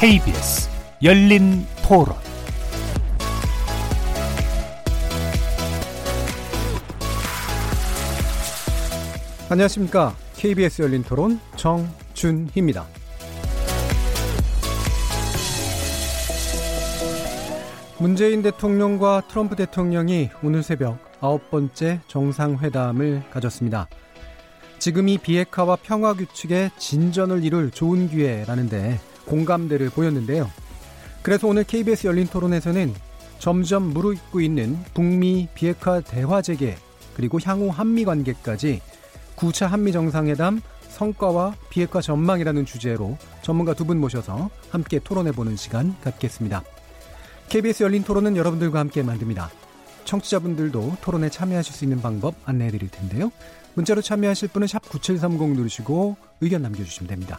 KBS 열린 토론 안녕하십니까. KBS 열린 토론 정준희입니다. 문재인 대통령과 트럼프 대통령이 오늘 새벽 아홉 번째 정상회담을 가졌습니다. 지금이 비핵화와 평화 규칙의 진전을 이룰 좋은 기회라는데 공감대를 보였는데요. 그래서 오늘 KBS 열린 토론에서는 점점 무르익고 있는 북미 비핵화 대화 재개 그리고 향후 한미 관계까지 9차 한미 정상회담 성과와 비핵화 전망이라는 주제로 전문가 두 분 모셔서 함께 토론해 보는 시간 갖겠습니다. KBS 열린 토론은 여러분들과 함께 만듭니다. 청취자분들도 토론에 참여하실 수 있는 방법 안내해 드릴 텐데요. 문자로 참여하실 분은 샵 9730 누르시고 의견 남겨주시면 됩니다.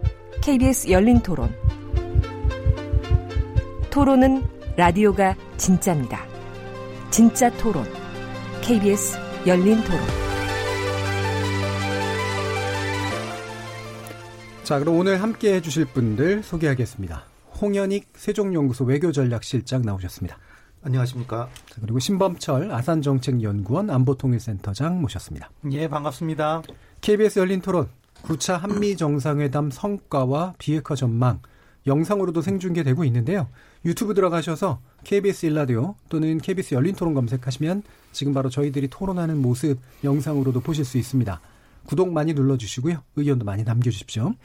KBS 열린 토론. 토론은 라디오가 진짜입니다. 진짜 토론, KBS 열린 토론. 자, 그럼 오늘 함께 해주실 분들 소개하겠습니다. 홍현익 세종연구소 외교전략실장 나오셨습니다. 안녕하십니까. 자, 그리고 신범철 아산정책연구원 안보통일센터장 모셨습니다. 예, 반갑습니다. KBS 열린 토론 9차 한미 정상회담 성과와 비핵화 전망 영상으로도 생중계되고 있는데요. 유튜브 들어가셔서 KBS 일라디오 또는 KBS 열린 토론 검색하시면 지금 바로 저희들이 토론하는 모습 영상으로도 보실 수 있습니다. 구독 많이 눌러주시고요. 의견도 많이 남겨주십시오.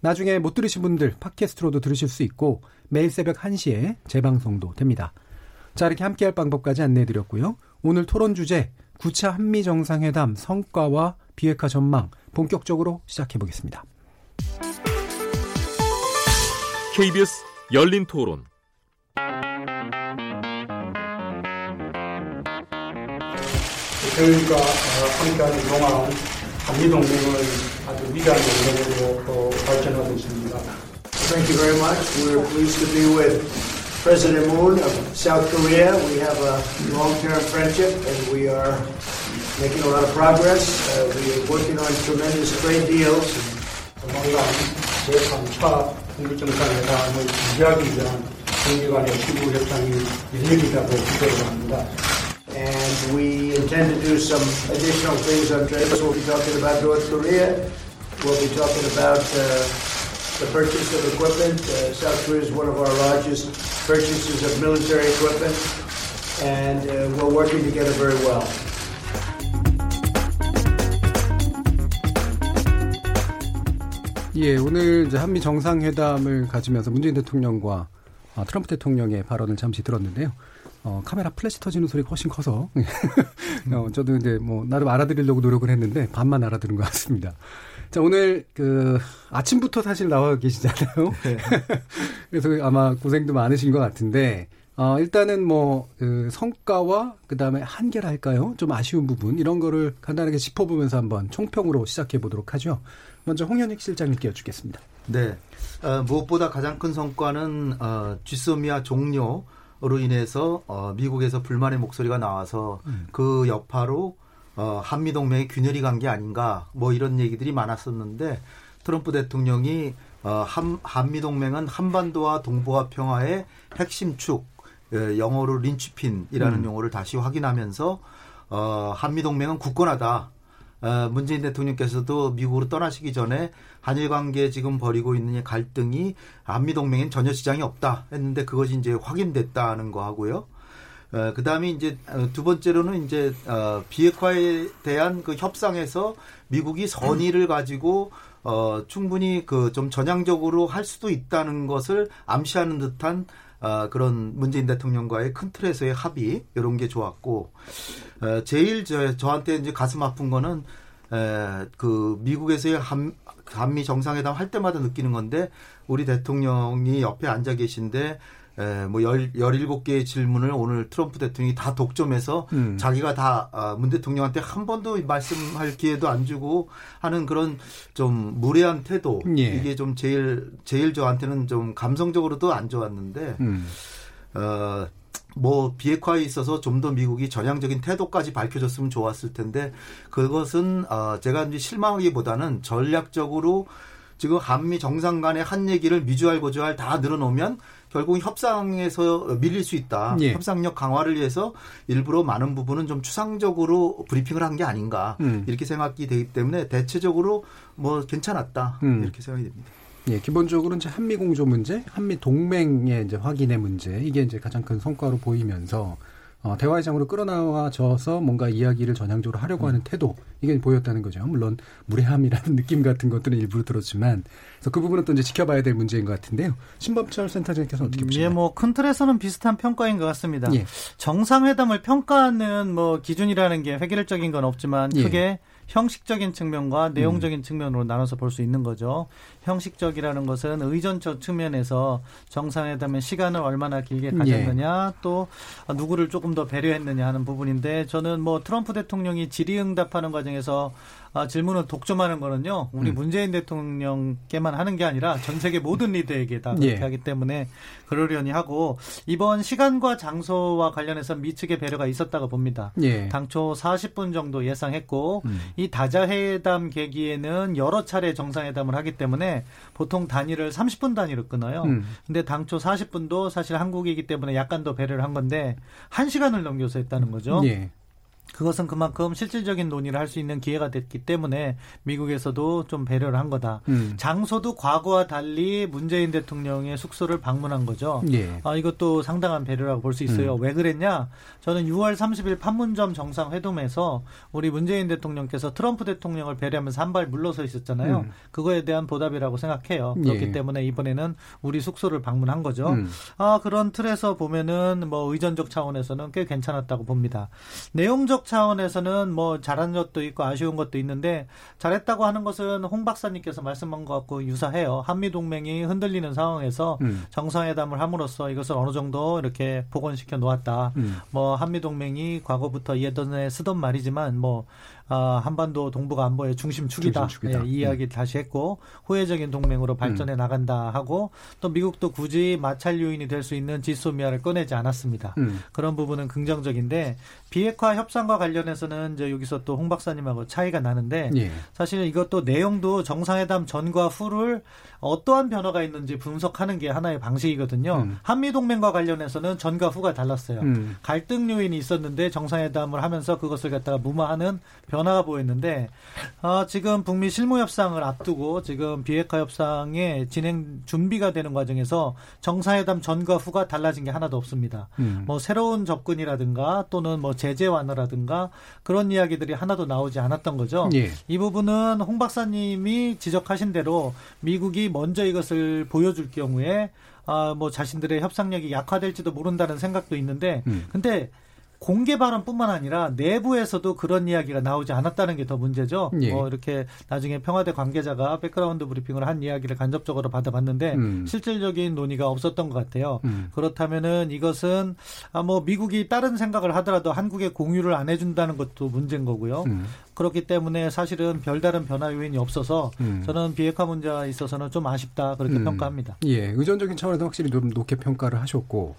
나중에 못 들으신 분들 팟캐스트로도 들으실 수 있고 매일 새벽 1시에 재방송도 됩니다. 자, 이렇게 함께할 방법까지 안내해드렸고요. 오늘 토론 주제 9차 한미 정상회담 성과와 비핵화 전망 본격적으로 시작해 보겠습니다. KBS 열린 토론. 저희가 함께하는 동안 한미 동맹을 아주 위대한 동맹으로 발전하고 있습니다. Thank you very much. We're pleased to be with President Moon of South Korea. We have a long-term friendship and we are making a lot of progress. Uh, we are working on tremendous trade deals. 조만간 제3차 국무정상회담을 준비하기 위한 북미 간의 시구 협상이 열리리라고 기대를 합니다. And we intend to do some additional things on trade. So we'll be talking about North Korea. We'll be talking about uh, the purchase of equipment. Uh, South Korea is one of our largest purchases of military equipment. And uh, we're working together very well. 예, 오늘 이제 한미 정상회담을 가지면서 문재인 대통령과 아, 트럼프 대통령의 발언을 잠시 들었는데요. 어, 카메라 플래시 터지는 소리가 훨씬 커서 어, 저도 이제 뭐 나름 알아들으려고 노력을 했는데 반만 알아들은 것 같습니다. 자 오늘 그 아침부터 사실 나와 계시잖아요. 네. 그래서 아마 고생도 많으신 것 같은데 어, 일단은 뭐, 그 성과와 그 다음에 한계랄까요? 좀 아쉬운 부분, 이런 거를 간단하게 짚어보면서 한번 총평으로 시작해 보도록 하죠. 먼저 홍현익 실장님께 여쭙겠습니다. 네. 어, 무엇보다 가장 큰 성과는, 어, 쥐소미아 종료로 인해서, 어, 미국에서 불만의 목소리가 나와서 음. 그 여파로, 어, 한미 동맹이 균열이 간 게 아닌가, 뭐 이런 얘기들이 많았었는데, 트럼프 대통령이 어, 한, 한미 동맹은 한반도와 동북아 평화의 핵심 축, 예, 영어로 린치핀이라는 음. 용어를 다시 확인하면서 어, 한미 동맹은 굳건하다. 어, 문재인 대통령께서도 미국으로 떠나시기 전에 한일 관계에 지금 벌이고 있는 갈등이 한미 동맹엔 전혀 지장이 없다 했는데 그것이 이제 확인됐다는 거 하고요. 어, 그 다음에 이제 어, 두 번째로는 이제 어, 비핵화에 대한 그 협상에서 미국이 선의를 가지고 어, 충분히 그 좀 전향적으로 할 수도 있다는 것을 암시하는 듯한 어, 그런 문재인 대통령과의 큰 틀에서의 합의 이런 게 좋았고 어, 제일 저, 저한테 이제 가슴 아픈 거는 에, 그 미국에서의 한, 한미 정상회담 할 때마다 느끼는 건데 우리 대통령이 옆에 앉아 계신데 에, 뭐 열, 17개의 질문을 오늘 트럼프 대통령이 다 독점해서 음. 자기가 다, 아, 문 대통령한테 한 번도 말씀할 기회도 안 주고 하는 그런 좀 무례한 태도. 예. 이게 좀 제일, 제일 저한테는 좀 감성적으로도 안 좋았는데, 음. 어, 뭐 비핵화에 있어서 좀 더 미국이 전향적인 태도까지 밝혀졌으면 좋았을 텐데 그것은 어, 제가 이제 실망하기보다는 전략적으로 지금 한미 정상 간의 한 얘기를 미주알 고주알 다 늘어놓으면 결국 협상에서 밀릴 수 있다. 예. 협상력 강화를 위해서 일부러 많은 부분은 좀 추상적으로 브리핑을 한 게 아닌가 음. 이렇게 생각이 되기 때문에 대체적으로 뭐 괜찮았다 음. 이렇게 생각이 됩니다. 예, 기본적으로 이제 한미 공조 문제, 한미 동맹의 이제 확인의 문제 이게 이제 가장 큰 성과로 보이면서 어, 대화의 장으로 끌어나와져서 뭔가 이야기를 전향적으로 하려고 하는 태도 이게 보였다는 거죠. 물론 무례함이라는 느낌 같은 것들은 일부러 들었지만 그래서 그 부분은 또 이제 지켜봐야 될 문제인 것 같은데요. 신범철 센터장님께서는 어떻게 보시나요? 예, 뭐 큰 틀에서는 비슷한 평가인 것 같습니다. 예. 정상회담을 평가하는 뭐 기준이라는 게 획일적인 건 없지만 예. 크게 형식적인 측면과 음. 내용적인 측면으로 나눠서 볼 수 있는 거죠. 형식적이라는 것은 의전적 측면에서 정상회담의 시간을 얼마나 길게 예. 가졌느냐 또 누구를 조금 더 배려했느냐 하는 부분인데 저는 뭐 트럼프 대통령이 질의응답하는 과정에서 아, 질문을 독점하는 거는요. 우리 음. 문재인 대통령께만 하는 게 아니라 전 세계 모든 리더에게 다 그렇게 예. 하기 때문에 그러려니 하고 이번 시간과 장소와 관련해서 미측의 배려가 있었다고 봅니다. 예. 당초 40분 정도 예상했고 음. 이 다자 회담 계기에는 여러 차례 정상회담을 하기 때문에 보통 단위를 30분 단위로 끊어요. 음. 근데 당초 40분도 사실 한국이기 때문에 약간 더 배려를 한 건데 1시간을 넘겨서 했다는 거죠. 예. 그것은 그만큼 실질적인 논의를 할 수 있는 기회가 됐기 때문에 미국에서도 좀 배려를 한 거다. 음. 장소도 과거와 달리 문재인 대통령의 숙소를 방문한 거죠. 예. 아, 이것도 상당한 배려라고 볼 수 있어요. 왜 그랬냐? 저는 6월 30일 판문점 정상회담에서 우리 문재인 대통령께서 트럼프 대통령을 배려하면서 한 발 물러서 있었잖아요. 음. 그거에 대한 보답이라고 생각해요. 그렇기 예. 때문에 이번에는 우리 숙소를 방문한 거죠. 음. 아, 그런 틀에서 보면은 뭐 의전적 차원에서는 꽤 괜찮았다고 봅니다. 내용적 차원에서는 뭐 잘한 것도 있고 아쉬운 것도 있는데 잘했다고 하는 것은 홍 박사님께서 말씀한 것 같고 유사해요. 한미 동맹이 흔들리는 상황에서 음. 정상회담을 함으로써 이것을 어느 정도 이렇게 복원시켜 놓았다. 음. 뭐 한미 동맹이 과거부터 예전에 쓰던 말이지만 뭐 아, 한반도 동북 안보의 중심축이다. 중심축이다. 음. 예, 이 이야기 다시 했고 후회적인 동맹으로 발전해 나간다 하고 또 미국도 굳이 마찰 요인이 될 수 있는 지소미아를 꺼내지 않았습니다. 음. 그런 부분은 긍정적인데 비핵화 협상과 관련해서는 이제 여기서 또 홍 박사님하고 차이가 나는데 예. 사실 이것도 내용도 정상회담 전과 후를 어떠한 변화가 있는지 분석하는 게 하나의 방식이거든요. 음. 한미 동맹과 관련해서는 전과 후가 달랐어요. 음. 갈등 요인이 있었는데 정상회담을 하면서 그것을 갖다가 무마하는 변화가 보였는데 아, 지금 북미 실무 협상을 앞두고 지금 비핵화 협상의 진행 준비가 되는 과정에서 정상회담 전과 후가 달라진 게 하나도 없습니다. 음. 뭐 새로운 접근이라든가 또는 뭐 제재 완화라든가 그런 이야기들이 하나도 나오지 않았던 거죠. 예. 이 부분은 홍 박사님이 지적하신 대로 미국이 먼저 이것을 보여줄 경우에 아, 뭐 자신들의 협상력이 약화될지도 모른다는 생각도 있는데 음. 근데 공개 발언뿐만 아니라 내부에서도 그런 이야기가 나오지 않았다는 게 더 문제죠. 예. 뭐 이렇게 나중에 청와대 관계자가 백그라운드 브리핑을 한 이야기를 간접적으로 받아봤는데 음. 실질적인 논의가 없었던 것 같아요. 음. 그렇다면은 이것은 아 뭐 미국이 다른 생각을 하더라도 한국에 공유를 안 해준다는 것도 문제인 거고요. 음. 그렇기 때문에 사실은 별다른 변화 요인이 없어서 음. 저는 비핵화 문제에 있어서는 좀 아쉽다 그렇게 음. 평가합니다. 예, 의존적인 차원에서 확실히 좀 높게 평가를 하셨고,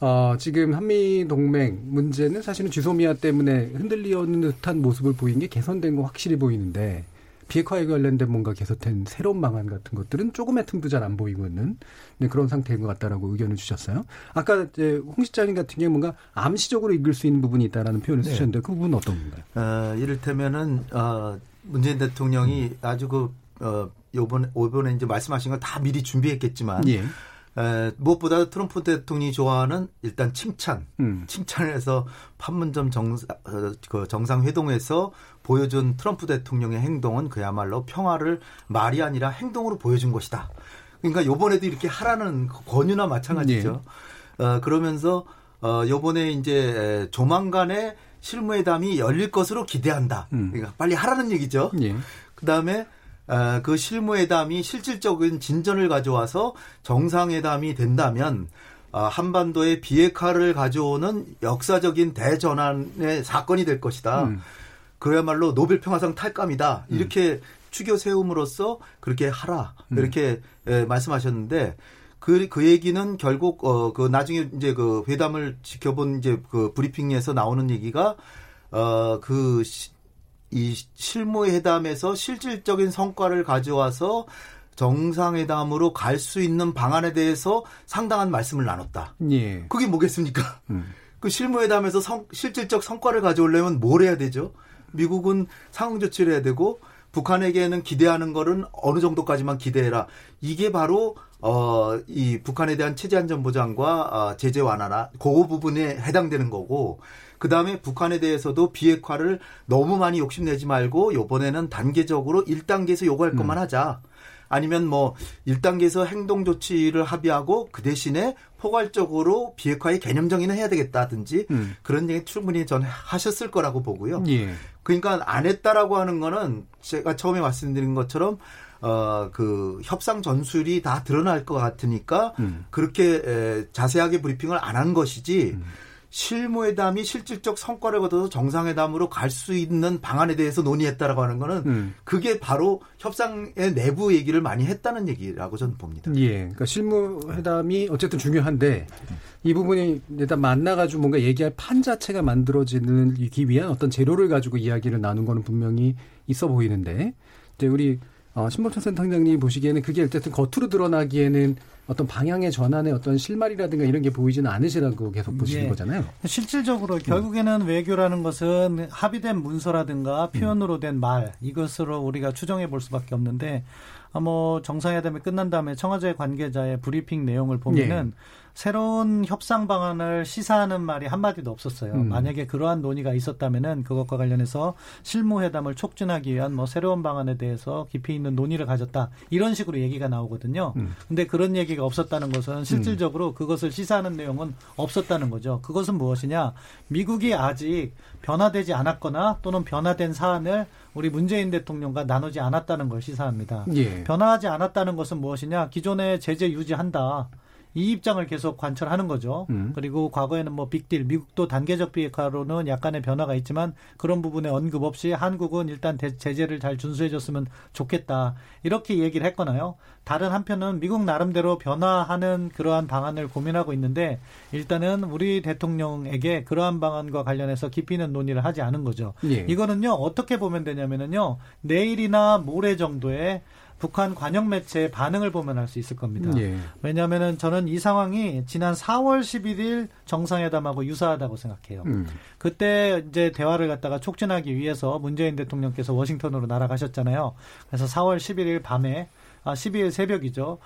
어, 지금 한미 동맹 문제는 사실은 지소미아 때문에 흔들리는 듯한 모습을 보인 게 개선된 거 확실히 보이는데, 비핵화에 관련된 뭔가 개선된 새로운 방안 같은 것들은 조금의 틈도 잘 안 보이고 있는 네, 그런 상태인 것 같다라고 의견을 주셨어요. 아까 이제 홍 실장님 같은 경우 뭔가 암시적으로 읽을 수 있는 부분이 있다라는 표현을 네. 쓰셨는데 그 부분은 어떤 건가요? 어, 이를테면은 어, 문재인 대통령이 아주 그 어, 요번에 요번에 이제 말씀하신 거다 미리 준비했겠지만 예. 에, 무엇보다 트럼프 대통령이 좋아하는 일단 칭찬. 음. 칭찬을 해서 판문점 정상, 어, 그 정상회동에서 보여준 트럼프 대통령의 행동은 그야말로 평화를 말이 아니라 행동으로 보여준 것이다. 그러니까 요번에도 이렇게 하라는 권유나 마찬가지죠. 어, 그러면서 어, 요번에 이제 에, 조만간에 실무회담이 열릴 것으로 기대한다. 음. 그러니까 빨리 하라는 얘기죠. 예. 그다음에 어, 그 실무회담이 실질적인 진전을 가져와서 정상회담이 된다면 아, 한반도의 비핵화를 가져오는 역사적인 대전환의 사건이 될 것이다. 음. 그야말로 노벨 평화상 탈감이다. 음. 이렇게 추겨 세움으로써 그렇게 하라. 음. 이렇게 예, 말씀하셨는데 그, 그 얘기는 결국, 어, 그 나중에 이제 그 회담을 지켜본 이제 그 브리핑에서 나오는 얘기가, 어, 그, 시, 이 실무회담에서 실질적인 성과를 가져와서 정상회담으로 갈 수 있는 방안에 대해서 상당한 말씀을 나눴다. 예. 그게 뭐겠습니까? 음. 그 실무회담에서 성, 실질적 성과를 가져오려면 뭘 해야 되죠? 미국은 상응 조치를 해야 되고 북한에게는 기대하는 거는 어느 정도까지만 기대해라. 이게 바로 어, 이 북한에 대한 체제 안전 보장과 어, 제재 완화나 그 부분에 해당되는 거고 그 다음에 북한에 대해서도 비핵화를 너무 많이 욕심내지 말고 요번에는 단계적으로 1단계에서 요구할 음. 것만 하자. 아니면 뭐 1단계에서 행동 조치를 합의하고 그 대신에 포괄적으로 비핵화의 개념 정의는 해야 되겠다든지 음. 그런 얘기 충분히 전 하셨을 거라고 보고요. 예. 그러니까 안 했다라고 하는 거는 제가 처음에 말씀드린 것처럼 어, 그 협상 전술이 다 드러날 것 같으니까 음. 그렇게 에, 자세하게 브리핑을 안 한 것이지 음. 실무회담이 실질적 성과를 거둬서 정상회담으로 갈 수 있는 방안에 대해서 논의했다라고 하는 거는 음. 그게 바로 협상의 내부 얘기를 많이 했다는 얘기라고 저는 봅니다. 예. 그러니까 실무회담이 어쨌든 중요한데 이 부분이 일단 만나가지고 뭔가 얘기할 판 자체가 만들어지기 위한 어떤 재료를 가지고 이야기를 나눈 거는 분명히 있어 보이는데 이제 우리 어, 신범철 센터장님이 보시기에는 그게 어쨌든 겉으로 드러나기에는 어떤 방향의 전환의 어떤 실마리라든가 이런 게 보이지는 않으시라고 계속 보시는 예. 거잖아요. 실질적으로 결국에는 외교라는 것은 합의된 문서라든가 표현으로 된 말 이것으로 우리가 추정해 볼 수밖에 없는데 아, 뭐 정상회담이 끝난 다음에 청와대 관계자의 브리핑 내용을 보면은 예. 새로운 협상 방안을 시사하는 말이 한마디도 없었어요. 음. 만약에 그러한 논의가 있었다면은 그것과 관련해서 실무회담을 촉진하기 위한 뭐 새로운 방안에 대해서 깊이 있는 논의를 가졌다. 이런 식으로 얘기가 나오거든요. 음. 근데 그런 얘기가 없었다는 것은 실질적으로 음. 그것을 시사하는 내용은 없었다는 거죠. 그것은 무엇이냐? 미국이 아직 변화되지 않았거나 또는 변화된 사안을 우리 문재인 대통령과 나누지 않았다는 걸 시사합니다. 예. 변화하지 않았다는 것은 무엇이냐? 기존의 제재 유지한다. 이 입장을 계속 관철하는 거죠. 음. 그리고 과거에는 뭐 빅딜, 미국도 단계적 비핵화로는 약간의 변화가 있지만 그런 부분에 언급 없이 한국은 일단 제재를 잘 준수해줬으면 좋겠다. 이렇게 얘기를 했거나요. 다른 한편은 미국 나름대로 변화하는 그러한 방안을 고민하고 있는데 일단은 우리 대통령에게 그러한 방안과 관련해서 깊이 있는 논의를 하지 않은 거죠. 예. 이거는요 어떻게 보면 되냐면은요 내일이나 모레 정도에 북한 관영 매체의 반응을 보면 알 수 있을 겁니다. 예. 왜냐하면은 저는 이 상황이 지난 4월 11일 정상회담하고 유사하다고 생각해요. 음. 그때 이제 대화를 갖다가 촉진하기 위해서 문재인 대통령께서 워싱턴으로 날아가셨잖아요. 그래서 4월 11일 밤에 아 12일 새벽이죠.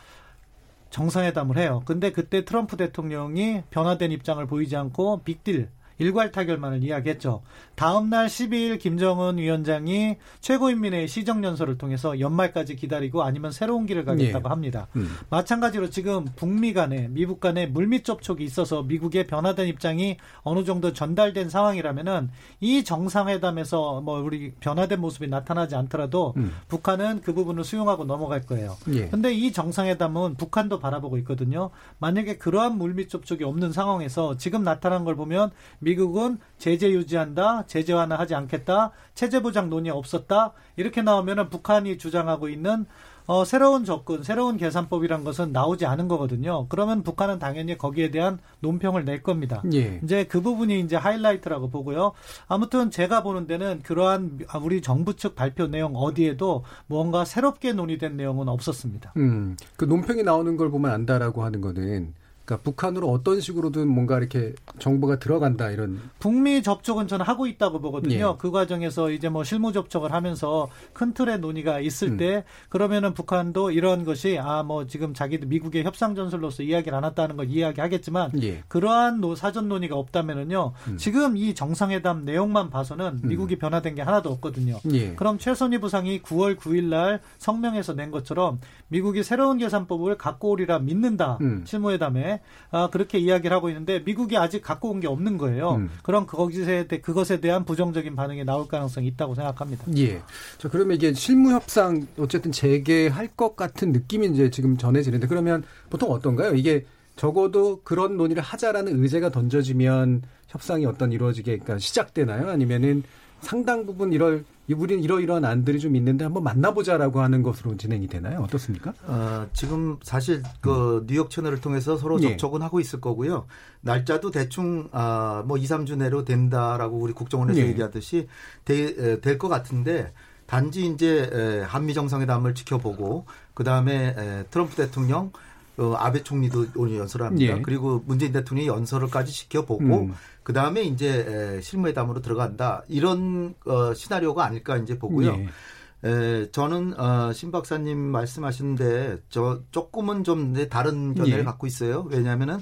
정상회담을 해요. 근데 그때 트럼프 대통령이 변화된 입장을 보이지 않고 빅딜 일괄 타결만을 이야기했죠. 다음 날 12일 김정은 위원장이 최고인민회의 시정연설을 통해서 연말까지 기다리고 아니면 새로운 길을 가겠다고 예. 합니다. 음. 마찬가지로 지금 북미 간에 미국 간에 물밑 접촉이 있어서 미국의 변화된 입장이 어느 정도 전달된 상황이라면은 이 정상회담에서 뭐 우리 변화된 모습이 나타나지 않더라도 음. 북한은 그 부분을 수용하고 넘어갈 거예요. 예. 근데 이 정상회담은 북한도 바라보고 있거든요. 만약에 그러한 물밑 접촉이 없는 상황에서 지금 나타난 걸 보면 미국은 제재 유지한다, 제재 완화하지 않겠다, 체제 보장 논의 없었다 이렇게 나오면은 북한이 주장하고 있는 어, 새로운 접근, 새로운 계산법이란 것은 나오지 않은 거거든요. 그러면 북한은 당연히 거기에 대한 논평을 낼 겁니다. 예. 이제 그 부분이 이제 하이라이트라고 보고요. 아무튼 제가 보는 데는 그러한 우리 정부 측 발표 내용 어디에도 뭔가 새롭게 논의된 내용은 없었습니다. 음, 그 논평이 나오는 걸 보면 안다라고 하는 거는 그러니까 북한으로 어떤 식으로든 뭔가 이렇게 정보가 들어간다 이런 북미 접촉은 저는 하고 있다고 보거든요. 예. 그 과정에서 이제 뭐 실무 접촉을 하면서 큰 틀의 논의가 있을 음. 때 그러면은 북한도 이런 것이 아 뭐 지금 자기도 미국의 협상 전술로서 이야기를 안 했다는 걸 이야기하겠지만 예. 그러한 노, 사전 논의가 없다면은요. 음. 지금 이 정상회담 내용만 봐서는 음. 미국이 음. 변화된 게 하나도 없거든요. 예. 그럼 최선희 부상이 9월 9일 날 성명에서 낸 것처럼 미국이 새로운 계산법을 갖고 오리라 믿는다. 음. 실무회담에 아, 그렇게 이야기를 하고 있는데 미국이 아직 갖고 온 게 없는 거예요. 음. 그럼 그것에, 그것에 대한 부정적인 반응이 나올 가능성이 있다고 생각합니다. 예. 자, 그러면 이게 실무 협상 어쨌든 재개할 것 같은 느낌이 이제 지금 전해지는데 그러면 보통 어떤가요? 이게 적어도 그런 논의를 하자라는 의제가 던져지면 협상이 어떤 이루어지게 그러니까 시작되나요? 아니면은 상당 부분 이럴 우리는 이러이러한 안들이 좀 있는데 한번 만나보자라고 하는 것으로 진행이 되나요? 어떻습니까? 어, 지금 사실 그 뉴욕 채널을 통해서 서로 예. 접촉은 하고 있을 거고요. 날짜도 대충 아, 뭐 2, 3주 내로 된다라고 우리 국정원에서 예. 얘기하듯이 될 것 같은데 단지 이제 에, 한미 정상회담을 지켜보고 그다음에 에, 트럼프 대통령 어, 아베 총리도 오늘 연설을 합니다. 예. 그리고 문재인 대통령이 연설을까지 지켜보고 음. 그 다음에 이제 에, 실무회담으로 들어간다 이런 어, 시나리오가 아닐까 이제 보고요. 예. 에, 저는 어, 신 박사님 말씀하시는데 저 조금은 좀 네, 다른 견해를 예. 갖고 있어요. 왜냐하면은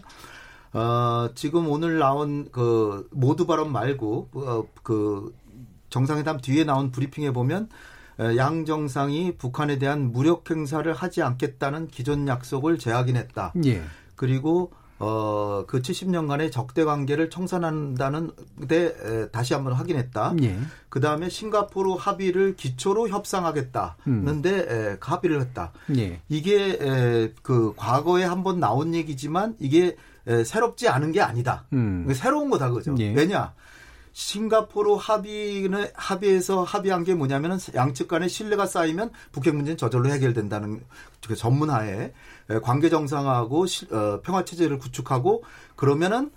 어, 지금 오늘 나온 그 모두 발언 말고 어, 그 정상회담 뒤에 나온 브리핑에 보면 에, 양 정상이 북한에 대한 무력 행사를 하지 않겠다는 기존 약속을 재확인했다. 예. 그리고 어, 그 70년간의 적대 관계를 청산한다는 데 에, 다시 한번 확인했다. 예. 그 다음에 싱가포르 합의를 기초로 협상하겠다는데 에, 그 합의를 했다. 예. 이게 에, 그 과거에 한번 나온 얘기지만 이게 에, 새롭지 않은 게 아니다. 음. 새로운 거다 그죠? 예. 왜냐? 싱가포르 합의는 합의에서 합의한 게 뭐냐면은 양측 간의 신뢰가 쌓이면 북핵 문제는 저절로 해결된다는 그 전문하에 에, 관계 정상화하고 시- 어, 평화 체제를 구축하고 그러면은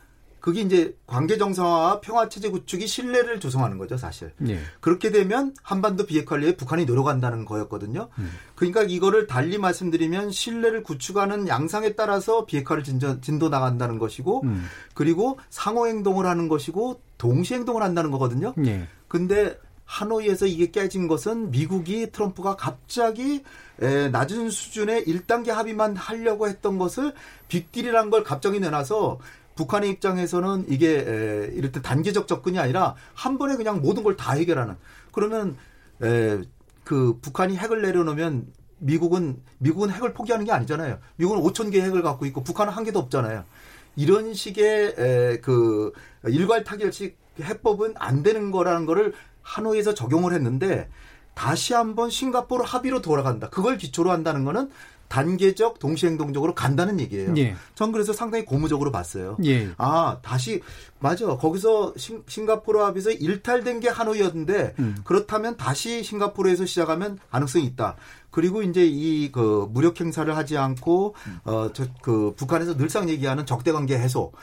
그게 이제 관계 정상화와 평화 체제 구축이 신뢰를 조성하는 거죠, 사실. 예. 그렇게 되면 한반도 비핵 관리에 북한이 노력한다는 거였거든요. 그러니까 이거를 달리 말씀드리면 신뢰를 구축하는 양상에 따라서 비핵화를 진전, 진도 나간다는 것이고 음. 그리고 상호 행동을 하는 것이고 동시 행동을 한다는 거거든요. 예. 근데 하노이에서 이게 깨진 것은 미국이 트럼프가 갑자기 에, 낮은 수준의 1단계 합의만 하려고 했던 것을 빅딜이라는 걸 갑자기 내놔서 북한의 입장에서는 이게 에, 이를테 단계적 접근이 아니라 한 번에 그냥 모든 걸 다 해결하는 그러면 에, 그 북한이 핵을 내려놓으면 미국은 미국은 핵을 포기하는 게 아니잖아요. 미국은 5천 개 핵을 갖고 있고 북한은 한 개도 없잖아요. 이런 식의 에, 그 일괄 타결식 해법은 안 되는 거라는 거를 하노이에서 적용을 했는데 다시 한번 싱가포르 합의로 돌아간다. 그걸 기초로 한다는 거는 단계적 동시행동적으로 간다는 얘기예요. 예. 전 그래서 상당히 고무적으로 봤어요. 예. 아, 다시 맞아. 거기서 싱, 싱가포르 합의에서 일탈된 게 하노이였는데 음. 그렇다면 다시 싱가포르에서 시작하면 가능성이 있다. 그리고 이제 이 그 무력 행사를 하지 않고 어저그 북한에서 늘상 얘기하는 적대 관계 해소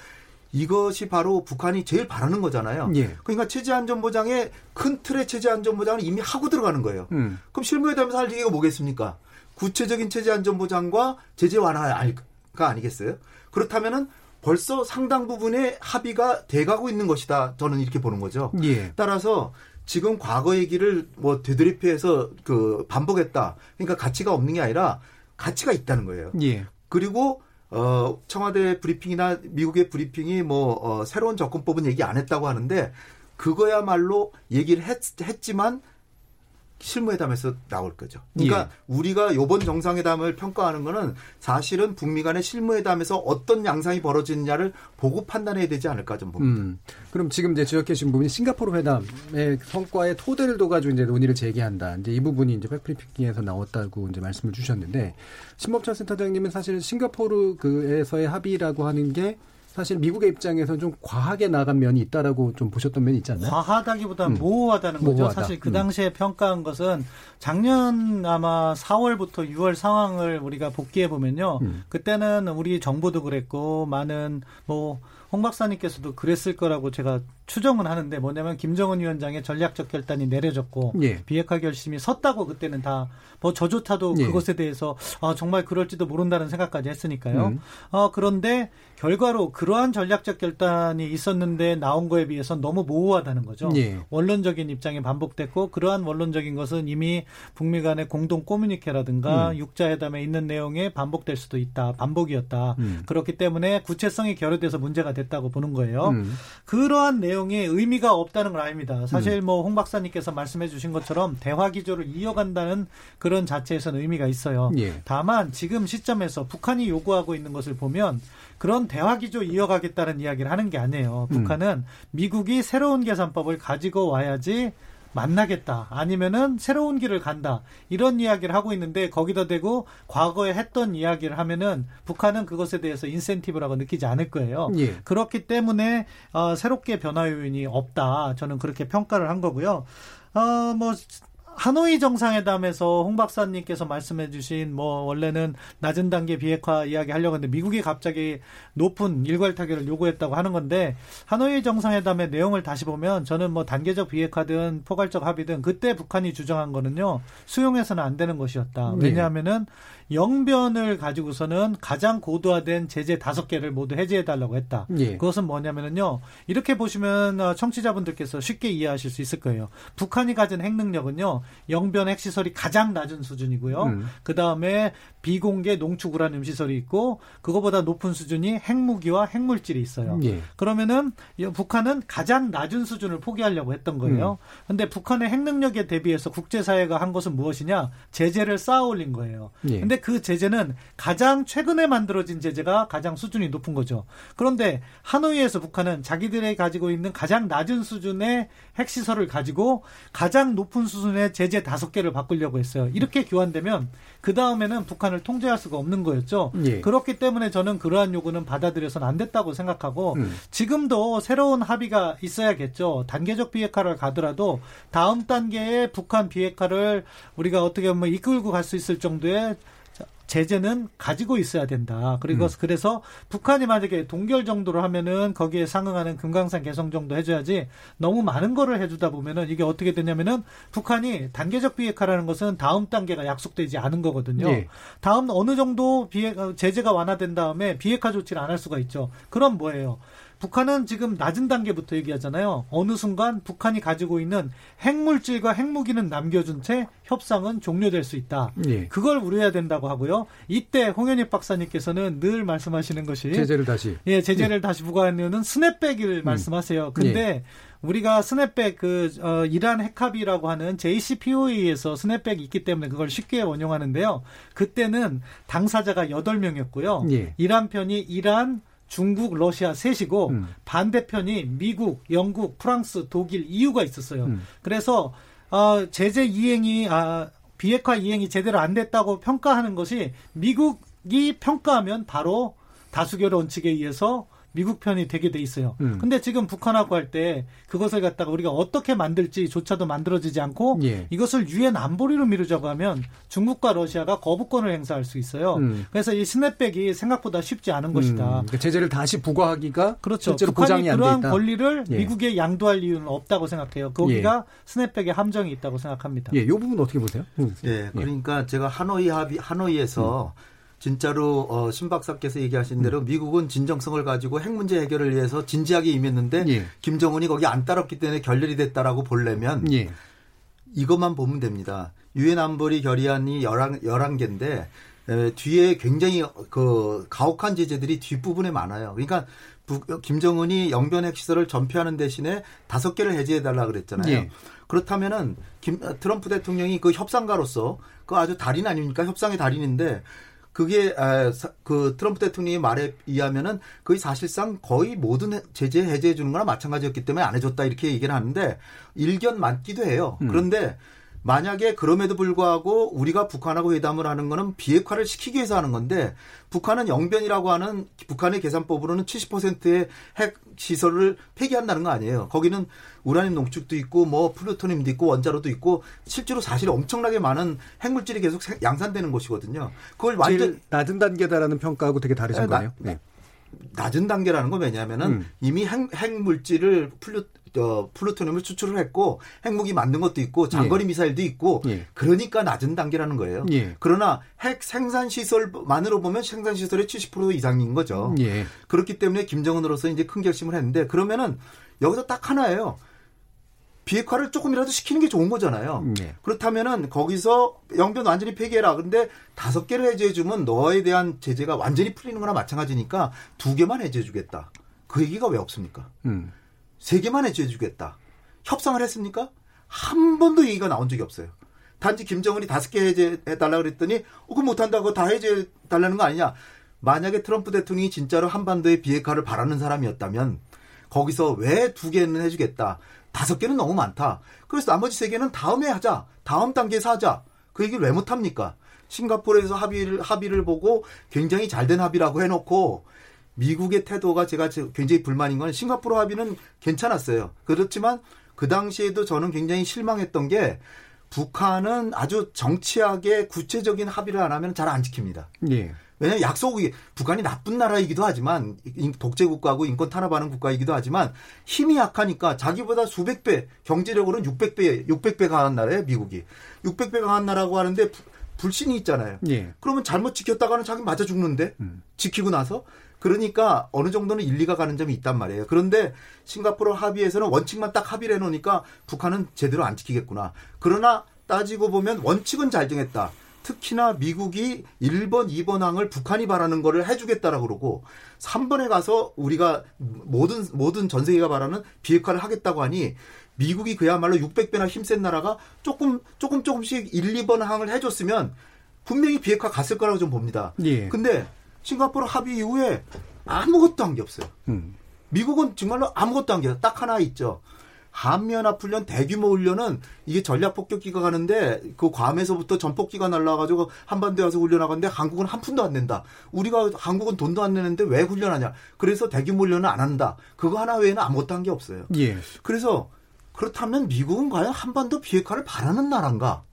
이것이 바로 북한이 제일 바라는 거잖아요. 예. 그러니까 체제 안전보장의 큰 틀의 체제 안전보장을 이미 하고 들어가는 거예요. 음. 그럼 실무회담에서 할 얘기가 뭐겠습니까? 구체적인 체제 안전 보장과 제재 완화가 아니겠어요? 그렇다면은 벌써 상당 부분의 합의가 돼가고 있는 것이다. 저는 이렇게 보는 거죠. 예. 따라서 지금 과거 얘기를 뭐 되돌이피해서 그 반복했다. 그러니까 가치가 없는 게 아니라 가치가 있다는 거예요. 예. 그리고 어 청와대 브리핑이나 미국의 브리핑이 뭐 어, 새로운 접근법은 얘기 안 했다고 하는데 그거야말로 얘기를 했, 했지만 실무회담에서 나올 거죠. 그러니까 우리가 요번 정상회담을 평가하는 거는 사실은 북미 간의 실무회담에서 어떤 양상이 벌어지느냐를 보고 판단해야 되지 않을까 좀 봅니다. 음. 그럼 지금 이제 지적해 주신 부분이 싱가포르 회담의 성과의 토대를 둬가지고 이제 논의를 재개한다. 이제 이 부분이 이제 백프리핑에서 나왔다고 이제 말씀을 주셨는데 신범철 센터장님은 사실 싱가포르 그에서의 합의라고 하는 게 사실 미국의 입장에서 좀 과하게 나간 면이 있다라고 좀 보셨던 면이 있지 않나요? 과하다기보다 음. 모호하다는 거죠. 모호하다. 사실 그 음. 당시에 평가한 것은 작년 아마 4월부터 6월 상황을 우리가 복기해 보면요. 음. 그때는 우리 정부도 그랬고 많은 뭐 홍 박사님께서도 그랬을 거라고 제가 추정은 하는데 뭐냐면 김정은 위원장의 전략적 결단이 내려졌고 예. 비핵화 결심이 섰다고 그때는 다 뭐 저조차도 예. 그것에 대해서 아 정말 그럴지도 모른다는 생각까지 했으니까요. 음. 어 그런데 결과로 그러한 전략적 결단이 있었는데 나온 거에 비해서 너무 모호하다는 거죠. 예. 원론적인 입장이 반복됐고 그러한 원론적인 것은 이미 북미 간의 공동 꼬뮤니케라든가 음. 육자회담에 있는 내용에 반복될 수도 있다. 반복이었다. 음. 그렇기 때문에 구체성이 결여돼서 문제가 됐다고 보는 거예요. 음. 그러한 내용 에 의미가 없다는 건 아닙니다. 사실 뭐홍 박사님께서 말씀해 주신 것처럼 대화 기조를 이어간다는 그런 자체에서는 의미가 있어요. 예. 다만 지금 시점에서 북한이 요구하고 있는 것을 보면 그런 대화 기조 이어가겠다는 이야기를 하는 게 아니에요. 음. 북한은 미국이 새로운 계산법을 가지고 와야지 만나겠다 아니면은 새로운 길을 간다 이런 이야기를 하고 있는데 거기다 대고 과거에 했던 이야기를 하면은 북한은 그것에 대해서 인센티브라고 느끼지 않을 거예요. 예. 그렇기 때문에 어, 새롭게 변화 요인이 없다 저는 그렇게 평가를 한 거고요. 어뭐 하노이 정상회담에서 홍 박사님께서 말씀해 주신 뭐 원래는 낮은 단계 비핵화 이야기 하려고 했는데 미국이 갑자기 높은 일괄 타결을 요구했다고 하는 건데 하노이 정상회담의 내용을 다시 보면 저는 뭐 단계적 비핵화든 포괄적 합의든 그때 북한이 주장한 거는요 수용해서는 안 되는 것이었다. 네. 왜냐하면은 영변을 가지고서는 가장 고도화된 제재 다섯 개를 모두 해제해 달라고 했다. 예. 그것은 뭐냐면은요. 이렇게 보시면 어, 청취자분들께서 쉽게 이해하실 수 있을 거예요. 북한이 가진 핵 능력은요. 영변 핵 시설이 가장 낮은 수준이고요. 음. 그다음에 비공개 농축 우라늄 시설이 있고 그거보다 높은 수준이 핵무기와 핵물질이 있어요. 예. 그러면은 이 북한은 가장 낮은 수준을 포기하려고 했던 거예요. 근데 북한의 핵 능력에 대비해서 국제사회가 한 것은 무엇이냐? 제재를 쌓아 올린 거예요. 예. 근데 그 제재는 가장 최근에 만들어진 제재가 가장 수준이 높은 거죠. 그런데 하노이에서 북한은 자기들이 가지고 있는 가장 낮은 수준의 핵시설을 가지고 가장 높은 수준의 제재 다섯 개를 바꾸려고 했어요. 이렇게 교환되면 그 다음에는 북한 을 통제할 수가 없는 거였죠. 예. 그렇기 때문에 저는 그러한 요구는 받아들여서는 안 됐다고 생각하고 음. 지금도 새로운 합의가 있어야겠죠. 단계적 비핵화를 가더라도 다음 단계의 북한 비핵화를 우리가 어떻게 보면 이끌고 갈 수 있을 정도의 제재는 가지고 있어야 된다. 그리고 그래서 북한이 만약에 동결 정도로 하면은 거기에 상응하는 금강산 개성 정도 해줘야지 너무 많은 거를 해주다 보면은 이게 어떻게 되냐면은 북한이 단계적 비핵화라는 것은 다음 단계가 약속되지 않은 거거든요. 예. 다음 어느 정도 비핵 어, 제재가 완화된 다음에 비핵화 조치를 안 할 수가 있죠. 그럼 뭐예요? 북한은 지금 낮은 단계부터 얘기하잖아요. 어느 순간 북한이 가지고 있는 핵물질과 핵무기는 남겨준 채 협상은 종료될 수 있다. 예. 그걸 우려해야 된다고 하고요. 이때 홍현익 박사님께서는 늘 말씀하시는 것이 제재를 다시. 예, 제재를 다시 부과하는 이유는 스냅백을 말씀하세요. 근데 우리가 스냅백 그 어, 이란 핵합의라고 하는 JCPOA에서 스냅백이 있기 때문에 그걸 쉽게 원용하는데요. 그때는 당사자가 8명이었고요. 예. 이란 편이 이란 중국, 러시아 셋이고 음. 반대편이 미국, 영국, 프랑스, 독일, EU가 있었어요. 음. 그래서 어, 제재 이행이 아, 비핵화 이행이 제대로 안 됐다고 평가하는 것이 미국이 평가하면 바로 다수결 원칙에 의해서 미국 편이 되게 돼 있어요. 음. 근데 지금 북한하고 할 때 그것을 갖다가 우리가 어떻게 만들지조차도 만들어지지 않고 예. 이것을 유엔 안보리로 미루자고 하면 중국과 러시아가 거부권을 행사할 수 있어요. 음. 그래서 이 스냅백이 생각보다 쉽지 않은 것이다. 음, 그러니까 제재를 다시 부과하기가 그렇죠. 실제로 북한이 보장이 안돼 그러한 있다. 권리를 예. 미국에 양도할 이유는 없다고 생각해요. 거기가 스냅백의 함정이 있다고 생각합니다. 예, 요 부분 어떻게 보세요? 음. 예, 그러니까 제가 하노이 합의 하노이에서 진짜로 어, 신 박사께서 얘기하신 대로 미국은 진정성을 가지고 핵 문제 해결을 위해서 진지하게 임했는데 예. 김정은이 거기 안 따랐기 때문에 결렬이 됐다라고 보려면 예. 이것만 보면 됩니다. 유엔 안보리 결의안이 11, 11개인데 에, 뒤에 굉장히 그 가혹한 제재들이 뒷부분에 많아요. 그러니까 북- 김정은이 영변 핵시설을 전폐하는 대신에 다섯 개를 해제해 달라 그랬잖아요. 예. 그렇다면은 김, 트럼프 대통령이 그 협상가로서 그 아주 달인 아닙니까? 협상의 달인인데 그게 아, 사- 그 트럼프 대통령의 말에 의하면은 거의 사실상 거의 모든 해- 제재 해제해 주는 거나 마찬가지였기 때문에 안 해줬다 이렇게 얘기를 하는데 일견 맞기도 해요. 그런데 만약에 그럼에도 불구하고 우리가 북한하고 회담을 하는 거는 비핵화를 시키기 위해서 하는 건데 북한은 영변이라고 하는 북한의 계산법으로는 70%의 핵 시설을 폐기한다는 거 아니에요. 거기는 우라늄 농축도 있고 뭐 플루토늄도 있고 원자로도 있고 실제로 사실 엄청나게 많은 핵물질이 계속 생- 양산되는 곳이거든요. 그걸 완전 낮은 단계다라는 평가하고 되게 다르신 예, 나- 거네요. 네. 낮은 단계라는 건 왜냐하면은 음. 이미 핵, 핵 물질을 플루 어, 플루토늄을 추출을 했고 핵무기 만든 것도 있고 장거리 미사일도 있고 예. 그러니까 낮은 단계라는 거예요. 예. 그러나 핵 생산 시설만으로 보면 생산 시설의 70% 이상인 거죠. 예. 그렇기 때문에 김정은으로서 이제 큰 결심을 했는데 그러면은 여기서 딱 하나예요. 비핵화를 조금이라도 시키는 게 좋은 거잖아요. 예. 그렇다면은 거기서 영변 완전히 폐기해라. 근데 다섯 개를 해제해주면 너에 대한 제재가 완전히 풀리는 거나 마찬가지니까 두 개만 해제해주겠다. 그 얘기가 왜 없습니까? 음. 세 개만 해제해주겠다. 협상을 했습니까? 한 번도 얘기가 나온 적이 없어요. 단지 김정은이 다섯 개 해제해달라 그랬더니, 어, 그거 못한다고 다 해제해달라는 거 아니냐. 만약에 트럼프 대통령이 진짜로 한반도의 비핵화를 바라는 사람이었다면, 거기서 왜 두 개는 해주겠다. 다섯 개는 너무 많다. 그래서 나머지 세 개는 다음에 하자. 다음 단계에서 하자. 그 얘기를 왜 못합니까? 싱가포르에서 합의를, 합의를 보고 굉장히 잘 된 합의라고 해놓고 미국의 태도가 제가 굉장히 불만인 건 싱가포르 합의는 괜찮았어요. 그렇지만 그 당시에도 저는 굉장히 실망했던 게 북한은 아주 정치하게 구체적인 합의를 안 하면 잘 안 지킵니다. 예. 왜냐하면 약속이 북한이 나쁜 나라이기도 하지만 독재 국가고 인권 탄압하는 국가이기도 하지만 힘이 약하니까 자기보다 수백 배 경제력으로는 600배 600배 강한 나라예요 미국이 600배 강한 나라고 하는데 불신이 있잖아요. 예. 그러면 잘못 지켰다가는 자기 맞아 죽는데 음. 지키고 나서 그러니까 어느 정도는 일리가 가는 점이 있단 말이에요. 그런데 싱가포르 합의에서는 원칙만 딱 합의를 해놓으니까 북한은 제대로 안 지키겠구나. 그러나 따지고 보면 원칙은 잘 정했다. 특히나 미국이 1번, 2번 항을 북한이 바라는 거를 해주겠다라고 그러고 3번에 가서 우리가 모든 모든 전 세계가 바라는 비핵화를 하겠다고 하니 미국이 그야말로 600배나 힘센 나라가 조금 조금 조금씩 1, 2번 항을 해줬으면 분명히 비핵화 갔을 거라고 좀 봅니다. 예. 근데 싱가포르 합의 이후에 아무것도 한 게 없어요. 음. 미국은 정말로 아무것도 한 게. 딱 하나 있죠. 한미연합훈련 대규모 훈련은 이게 전략폭격기가 가는데 그 괌에서부터 전폭기가 날라가지고 한반도에 와서 훈련하건데 한국은 한 푼도 안 낸다. 우리가 한국은 돈도 안 내는데 왜 훈련하냐. 그래서 대규모 훈련은 안 한다. 그거 하나 외에는 아무것도 한 게 없어요. 예. 그래서 그렇다면 미국은 과연 한반도 비핵화를 바라는 나라인가?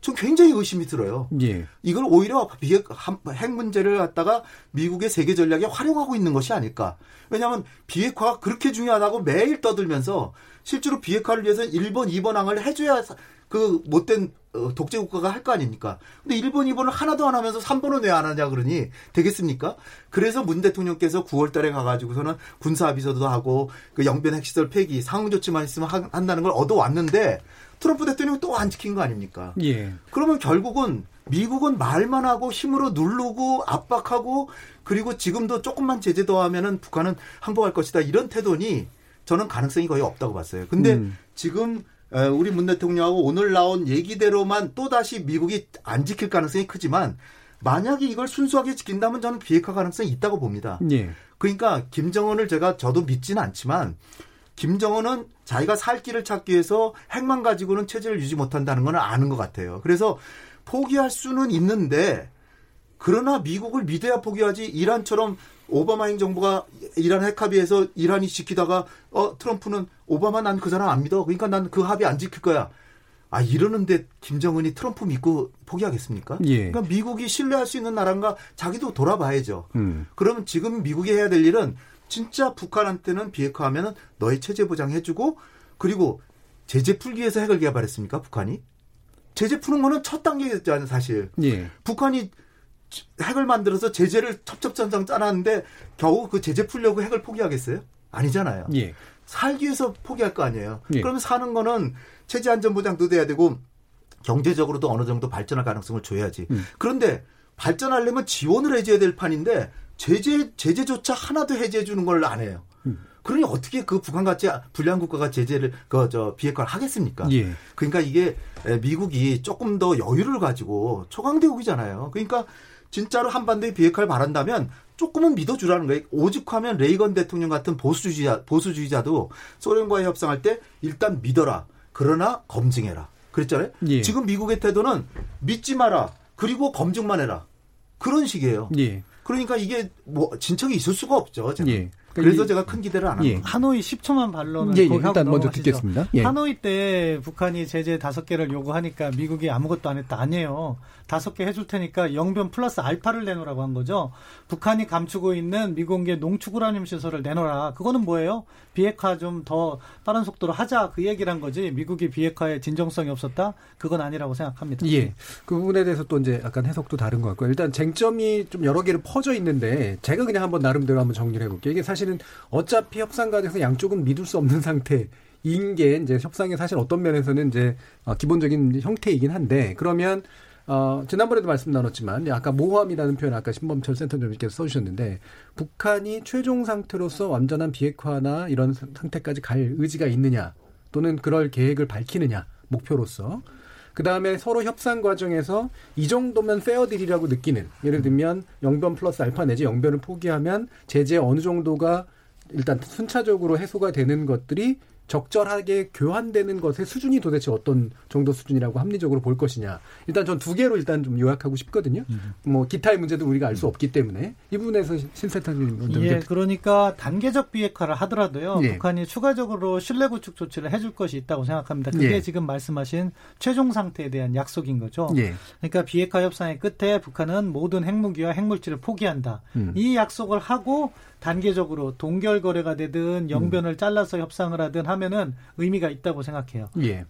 전 굉장히 의심이 들어요. 예. 이걸 오히려 비핵 핵 문제를 갖다가 미국의 세계 전략에 활용하고 있는 것이 아닐까. 왜냐하면 비핵화가 그렇게 중요하다고 매일 떠들면서 실제로 비핵화를 위해서 1번, 2번 항을 해줘야 그 못된 어, 독재 국가가 할 거 아닙니까? 근데 1번, 2번을 하나도 안 하면서 3번은 왜 안 하냐 그러니 되겠습니까? 그래서 문 대통령께서 9월 달에 가가지고서는 군사 합의서도 하고 그 영변 핵시설 폐기 상응 조치만 있으면 한다는 걸 얻어왔는데 트럼프 대통령이 또안 지킨 거 아닙니까? 예. 그러면 결국은 미국은 말만 하고 힘으로 누르고 압박하고 그리고 지금도 조금만 제재 더 하면은 북한은 항복할 것이다 이런 태도니 저는 가능성이 거의 없다고 봤어요. 근데 음. 지금 우리 문 대통령하고 오늘 나온 얘기대로만 또 다시 미국이 안 지킬 가능성이 크지만 만약에 이걸 순수하게 지킨다면 저는 비핵화 가능성이 있다고 봅니다. 예. 그러니까 김정은을 제가 저도 믿지는 않지만 김정은은 자기가 살 길을 찾기 위해서 핵만 가지고는 체제를 유지 못한다는 건 아는 것 같아요. 그래서 포기할 수는 있는데 그러나 미국을 믿어야 포기하지 이란처럼 오바마 행정부가 이란 핵합의에서 이란이 지키다가 어 트럼프는 오바마 난 그 사람 안 믿어. 그러니까 난 그 합의 안 지킬 거야. 아 이러는데 김정은이 트럼프 믿고 포기하겠습니까? 예. 그러니까 미국이 신뢰할 수 있는 나라인가 자기도 돌아봐야죠. 음. 그러면 지금 미국이 해야 될 일은 진짜 북한한테는 비핵화하면 너의 체제 보장해주고 그리고 제재 풀기 위해서 핵을 개발했습니까? 북한이 제재 푸는 거는 첫 단계였잖아요, 사실. 예. 북한이 핵을 만들어서 제재를 첩첩전장 짜놨는데 겨우 그 제재 풀려고 핵을 포기하겠어요? 아니잖아요. 예. 살기 위해서 포기할 거 아니에요. 예. 그러면 사는 거는 체제 안전 보장도 돼야 되고 경제적으로도 어느 정도 발전할 가능성을 줘야지. 음. 그런데 발전하려면 지원을 해줘야 될 판인데 제재 제재조차 하나도 해제해 주는 걸 안 해요. 음. 그러니 어떻게 그 북한 같이 불량 국가가 제재를 그 저 비핵화를 하겠습니까? 예. 그러니까 이게 미국이 조금 더 여유를 가지고 초강대국이잖아요. 그러니까 진짜로 한반도의 비핵화를 바란다면 조금은 믿어주라는 거예요. 오죽하면 레이건 대통령 같은 보수주의자 보수주의자도 소련과의 협상할 때 일단 믿어라. 그러나 검증해라. 그랬잖아요. 예. 지금 미국의 태도는 믿지 마라. 그리고 검증만 해라. 그런 식이에요. 예. 그러니까 이게 뭐 진척이 있을 수가 없죠. 제가. 예. 그러니까 그래서 제가 큰 기대를 안 합니다. 예. 하노이 10초만 반론을 예, 예. 일단 먼저 듣겠습니다. 예. 하노이 때 북한이 제재 다섯 개를 요구하니까 미국이 아무것도 안 했다 아니에요. 다섯 개 해줄 테니까 영변 플러스 알파를 내놓으라고 한 거죠. 북한이 감추고 있는 미공개 농축 우라늄 시설을 내놓으라. 그거는 뭐예요? 비핵화 좀 더 빠른 속도로 하자 그 얘기를 한 거지. 미국이 비핵화에 진정성이 없었다? 그건 아니라고 생각합니다. 예. 그 부분에 대해서 또 이제 약간 해석도 다른 것 같고요. 일단 쟁점이 좀 여러 개로 퍼져 있는데 제가 그냥 한번 나름대로 한번 정리를 해볼게요. 이게 사실 은 어차피 협상 과정에서 양쪽은 믿을 수 없는 상태. 인게 이제 협상의 사실 어떤 면에서는 이제 어, 기본적인 형태이긴 한데 그러면 어, 지난번에도 말씀 나눴지만 아까 모호함이라는 표현 아까 신범철 센터장님께서 써주셨는데 북한이 최종 상태로서 완전한 비핵화나 이런 상태까지 갈 의지가 있느냐 또는 그럴 계획을 밝히느냐 목표로서 그 다음에 서로 협상 과정에서 이 정도면 fair deal이라고 느끼는 예를 들면 영변 플러스 알파 내지 영변을 포기하면 제재 어느 정도가 일단 순차적으로 해소가 되는 것들이 적절하게 교환되는 것의 수준이 도대체 어떤 정도 수준이라고 합리적으로 볼 것이냐. 일단 전 두 개로 일단 좀 요약하고 싶거든요. 음. 뭐 기타의 문제도 우리가 알 수 없기 때문에 이 부분에서 신세타님 먼저 예, 그러니까 단계적 비핵화를 하더라도요. 예. 북한이 추가적으로 신뢰 구축 조치를 해줄 것이 있다고 생각합니다. 그게 예. 지금 말씀하신 최종 상태에 대한 약속인 거죠. 예. 그러니까 비핵화 협상의 끝에 북한은 모든 핵무기와 핵물질을 포기한다. 음. 이 약속을 하고 단계적으로 동결 거래가 되든 영변을 잘라서 협상을 하든 하면은 의미가 있다고 생각해요. 예.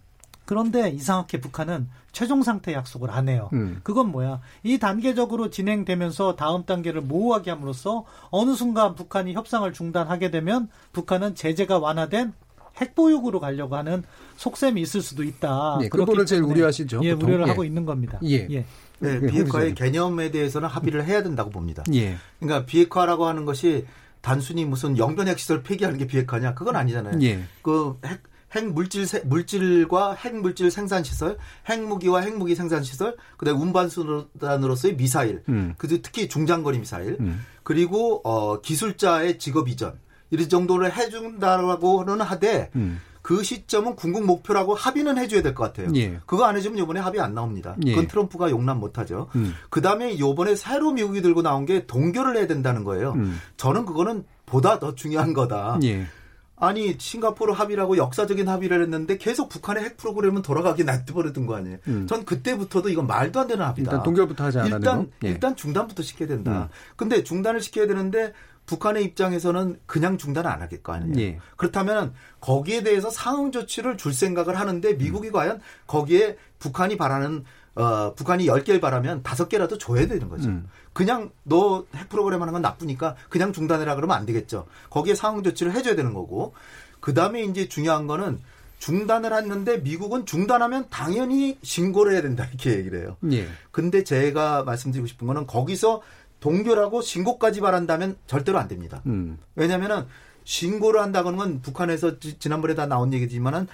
그런데 이상하게 북한은 최종 상태 약속을 안 해요. 음. 그건 뭐야? 이 단계적으로 진행되면서 다음 단계를 모호하게 함으로써 어느 순간 북한이 협상을 중단하게 되면 북한은 제재가 완화된 핵보육으로 가려고 하는 속셈이 있을 수도 있다. 예, 그 부분을 제일 우려하시죠, 예, 보통. 우려를 예. 하고 있는 겁니다. 예. 네, 네, 비핵화의. 개념에 대해서는 합의를 해야 된다고 봅니다. 예. 그러니까 비핵화라고 하는 것이 단순히 무슨 영변 핵시설 폐기하는 게 비핵화냐? 그건 아니잖아요. 예. 그 핵, 핵 물질 세- 물질과 핵 물질 생산 시설, 핵무기와 핵무기 생산 시설, 그다음에 운반수단으로서의 미사일, 음. 그 특히 중장거리 미사일, 음. 그리고 어 기술자의 직업 이전 이런 정도를 해준다라고는 하되 음. 그 시점은 궁극 목표라고 합의는 해줘야 될 것 같아요. 예. 그거 안 해주면 이번에 합의 안 나옵니다. 예. 그건 트럼프가 용납 못하죠. 음. 그 다음에 요번에 새로 미국이 들고 나온 게 동결을 해야 된다는 거예요. 음. 저는 그거는 보다 더 중요한 거다. 예. 아니 싱가포르 합의라고 역사적인 합의를 했는데 계속 북한의 핵 프로그램은 돌아가게 놔둬버리던 거 아니에요. 음. 전 그때부터도 이건 말도 안 되는 합의다. 일단 동결부터 하지 않았는 일단 거. 예. 일단 중단부터 시켜야 된다. 음. 근데 중단을 시켜야 되는데 북한의 입장에서는 그냥 중단 안 하겠 거 아니에요. 예. 그렇다면 거기에 대해서 상응 조치를 줄 생각을 하는데 미국이 과연 거기에 북한이 바라는 어, 북한이 10개를 바라면 5개라도 줘야 되는 거죠. 음. 그냥 너 핵 프로그램 하는 건 나쁘니까 그냥 중단해라 그러면 안 되겠죠. 거기에 상응 조치를 해줘야 되는 거고. 그 다음에 이제 중요한 거는 중단을 했는데 미국은 중단하면 당연히 신고를 해야 된다 이렇게 얘기를 해요. 예. 근데 제가 말씀드리고 싶은 거는 거기서 동결하고 신고까지 바란다면 절대로 안 됩니다. 음. 왜냐면은 신고를 한다는 건 북한에서 지- 지난번에 다 나온 얘기지만은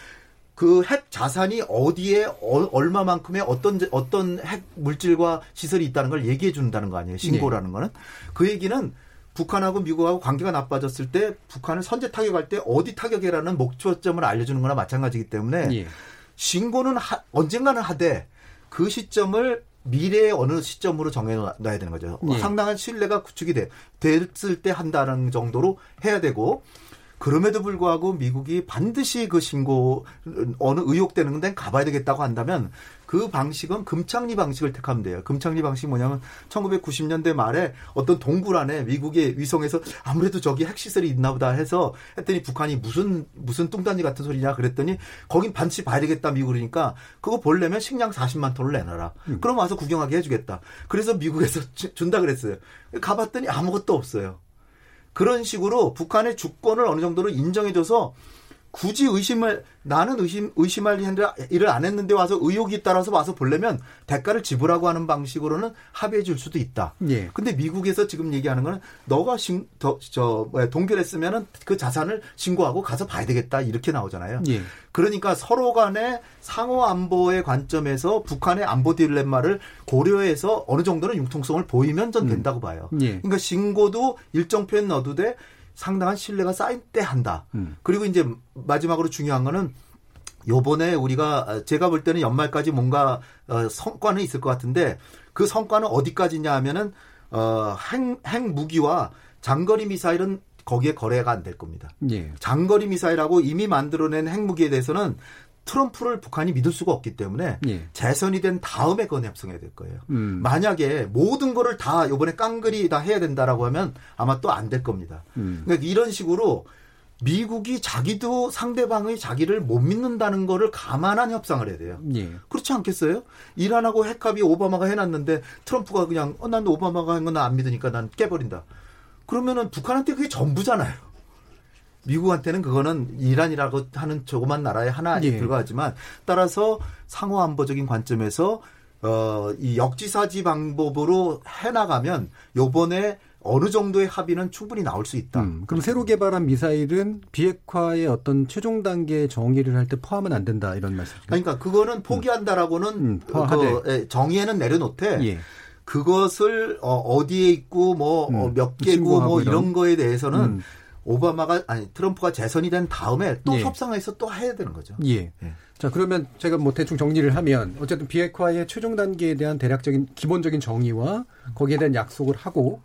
그 핵 자산이 어디에 어- 얼마만큼의 어떤 제- 어떤 핵 물질과 시설이 있다는 걸 얘기해 준다는 거 아니에요. 신고라는 거는 그 얘기는 북한하고 미국하고 관계가 나빠졌을 때 북한을 선제 타격할 때 어디 타격이라는 목표점을 알려주는 거나 마찬가지이기 때문에 예. 신고는 하- 언젠가는 하되 그 시점을 미래의 어느 시점으로 정해놔야 되는 거죠. 예. 상당한 신뢰가 구축이 돼, 됐을 때 한다는 정도로 해야 되고 그럼에도 불구하고 미국이 반드시 그 신고 어느 의혹되는 데는 가봐야 되겠다고 한다면 그 방식은 금창리 방식을 택하면 돼요. 금창리 방식이 뭐냐면 1990년대 말에 어떤 동굴 안에 미국의 위성에서 아무래도 저기 핵시설이 있나 보다 해서 했더니 북한이 무슨 무슨 뚱딴지 같은 소리냐 그랬더니 거긴 반드시 봐야 되겠다 미국이니까 그거 보려면 식량 40만 톤을 내놔라. 그럼 와서 구경하게 해주겠다. 그래서 미국에서 주- 준다 그랬어요. 가봤더니 아무것도 없어요. 그런 식으로 북한의 주권을 어느 정도로 인정해줘서 굳이 의심을 나는 의심 의심할 일을 안 했는데 와서 의혹이 따라서 와서 보려면 대가를 지불하고 하는 방식으로는 합의해 줄 수도 있다. 예. 근데 미국에서 지금 얘기하는 거는 너가 신, 더, 저, 뭐야, 동결했으면은 그 자산을 신고하고 가서 봐야 되겠다. 이렇게 나오잖아요. 예. 그러니까 서로 간의 상호 안보의 관점에서 북한의 안보 딜레마를 고려해서 어느 정도는 융통성을 보이면 전 된다고 봐요. 예. 그러니까 신고도 일정 표현 넣어도 돼 상당한 신뢰가 쌓인 때 한다. 음. 그리고 이제 마지막으로 중요한 거는 요번에 우리가 어, 제가 볼 때는 연말까지 뭔가 어, 성과는 있을 것 같은데 그 성과는 어디까지냐 하면은 어, 핵, 핵 무기와 장거리 미사일은 거기에 거래가 안 될 겁니다. 예. 장거리 미사일하고 이미 만들어낸 핵무기에 대해서는 트럼프를 북한이 믿을 수가 없기 때문에 예. 재선이 된 다음에 그건 협상해야 될 거예요. 음. 만약에 모든 거를 다 요번에 깡그리 다 해야 된다라고 하면 아마 또 안 될 겁니다. 음. 그러니까 이런 식으로 미국이 자기도 상대방의 자기를 못 믿는다는 거를 감안한 협상을 해야 돼요. 예. 그렇지 않겠어요? 이란하고 핵합의 오바마가 해놨는데 트럼프가 그냥 어, 난 오바마가 한 건 안 믿으니까 난 깨버린다. 그러면은 북한한테 그게 전부잖아요. 미국한테는 그거는 이란이라고 하는 조그만 나라의 하나에 예. 불과하지만 따라서 상호 안보적인 관점에서 어, 이 역지사지 방법으로 해나가면 요번에 어느 정도의 합의는 충분히 나올 수 있다. 음, 그럼 새로 개발한 미사일은 비핵화의 어떤 최종 단계 정의를 할 때 포함은 안 된다 이런 말씀이죠. 그러니까 그거는 포기한다라고는 음, 그, 포함하되. 예, 정의에는 내려놓되 예. 그것을 어, 디에 있고 뭐 음, 몇 개고 뭐 이런, 이런. 거에 대해서는 음. 오바마가 아니 트럼프가 재선이 된 다음에 또 예. 협상해서 또 해야 되는 거죠. 예. 예. 자, 그러면 제가 뭐 대충 정리를 하면 어쨌든 비핵화의 최종 단계에 대한 대략적인 기본적인 정의와 거기에 대한 약속을 하고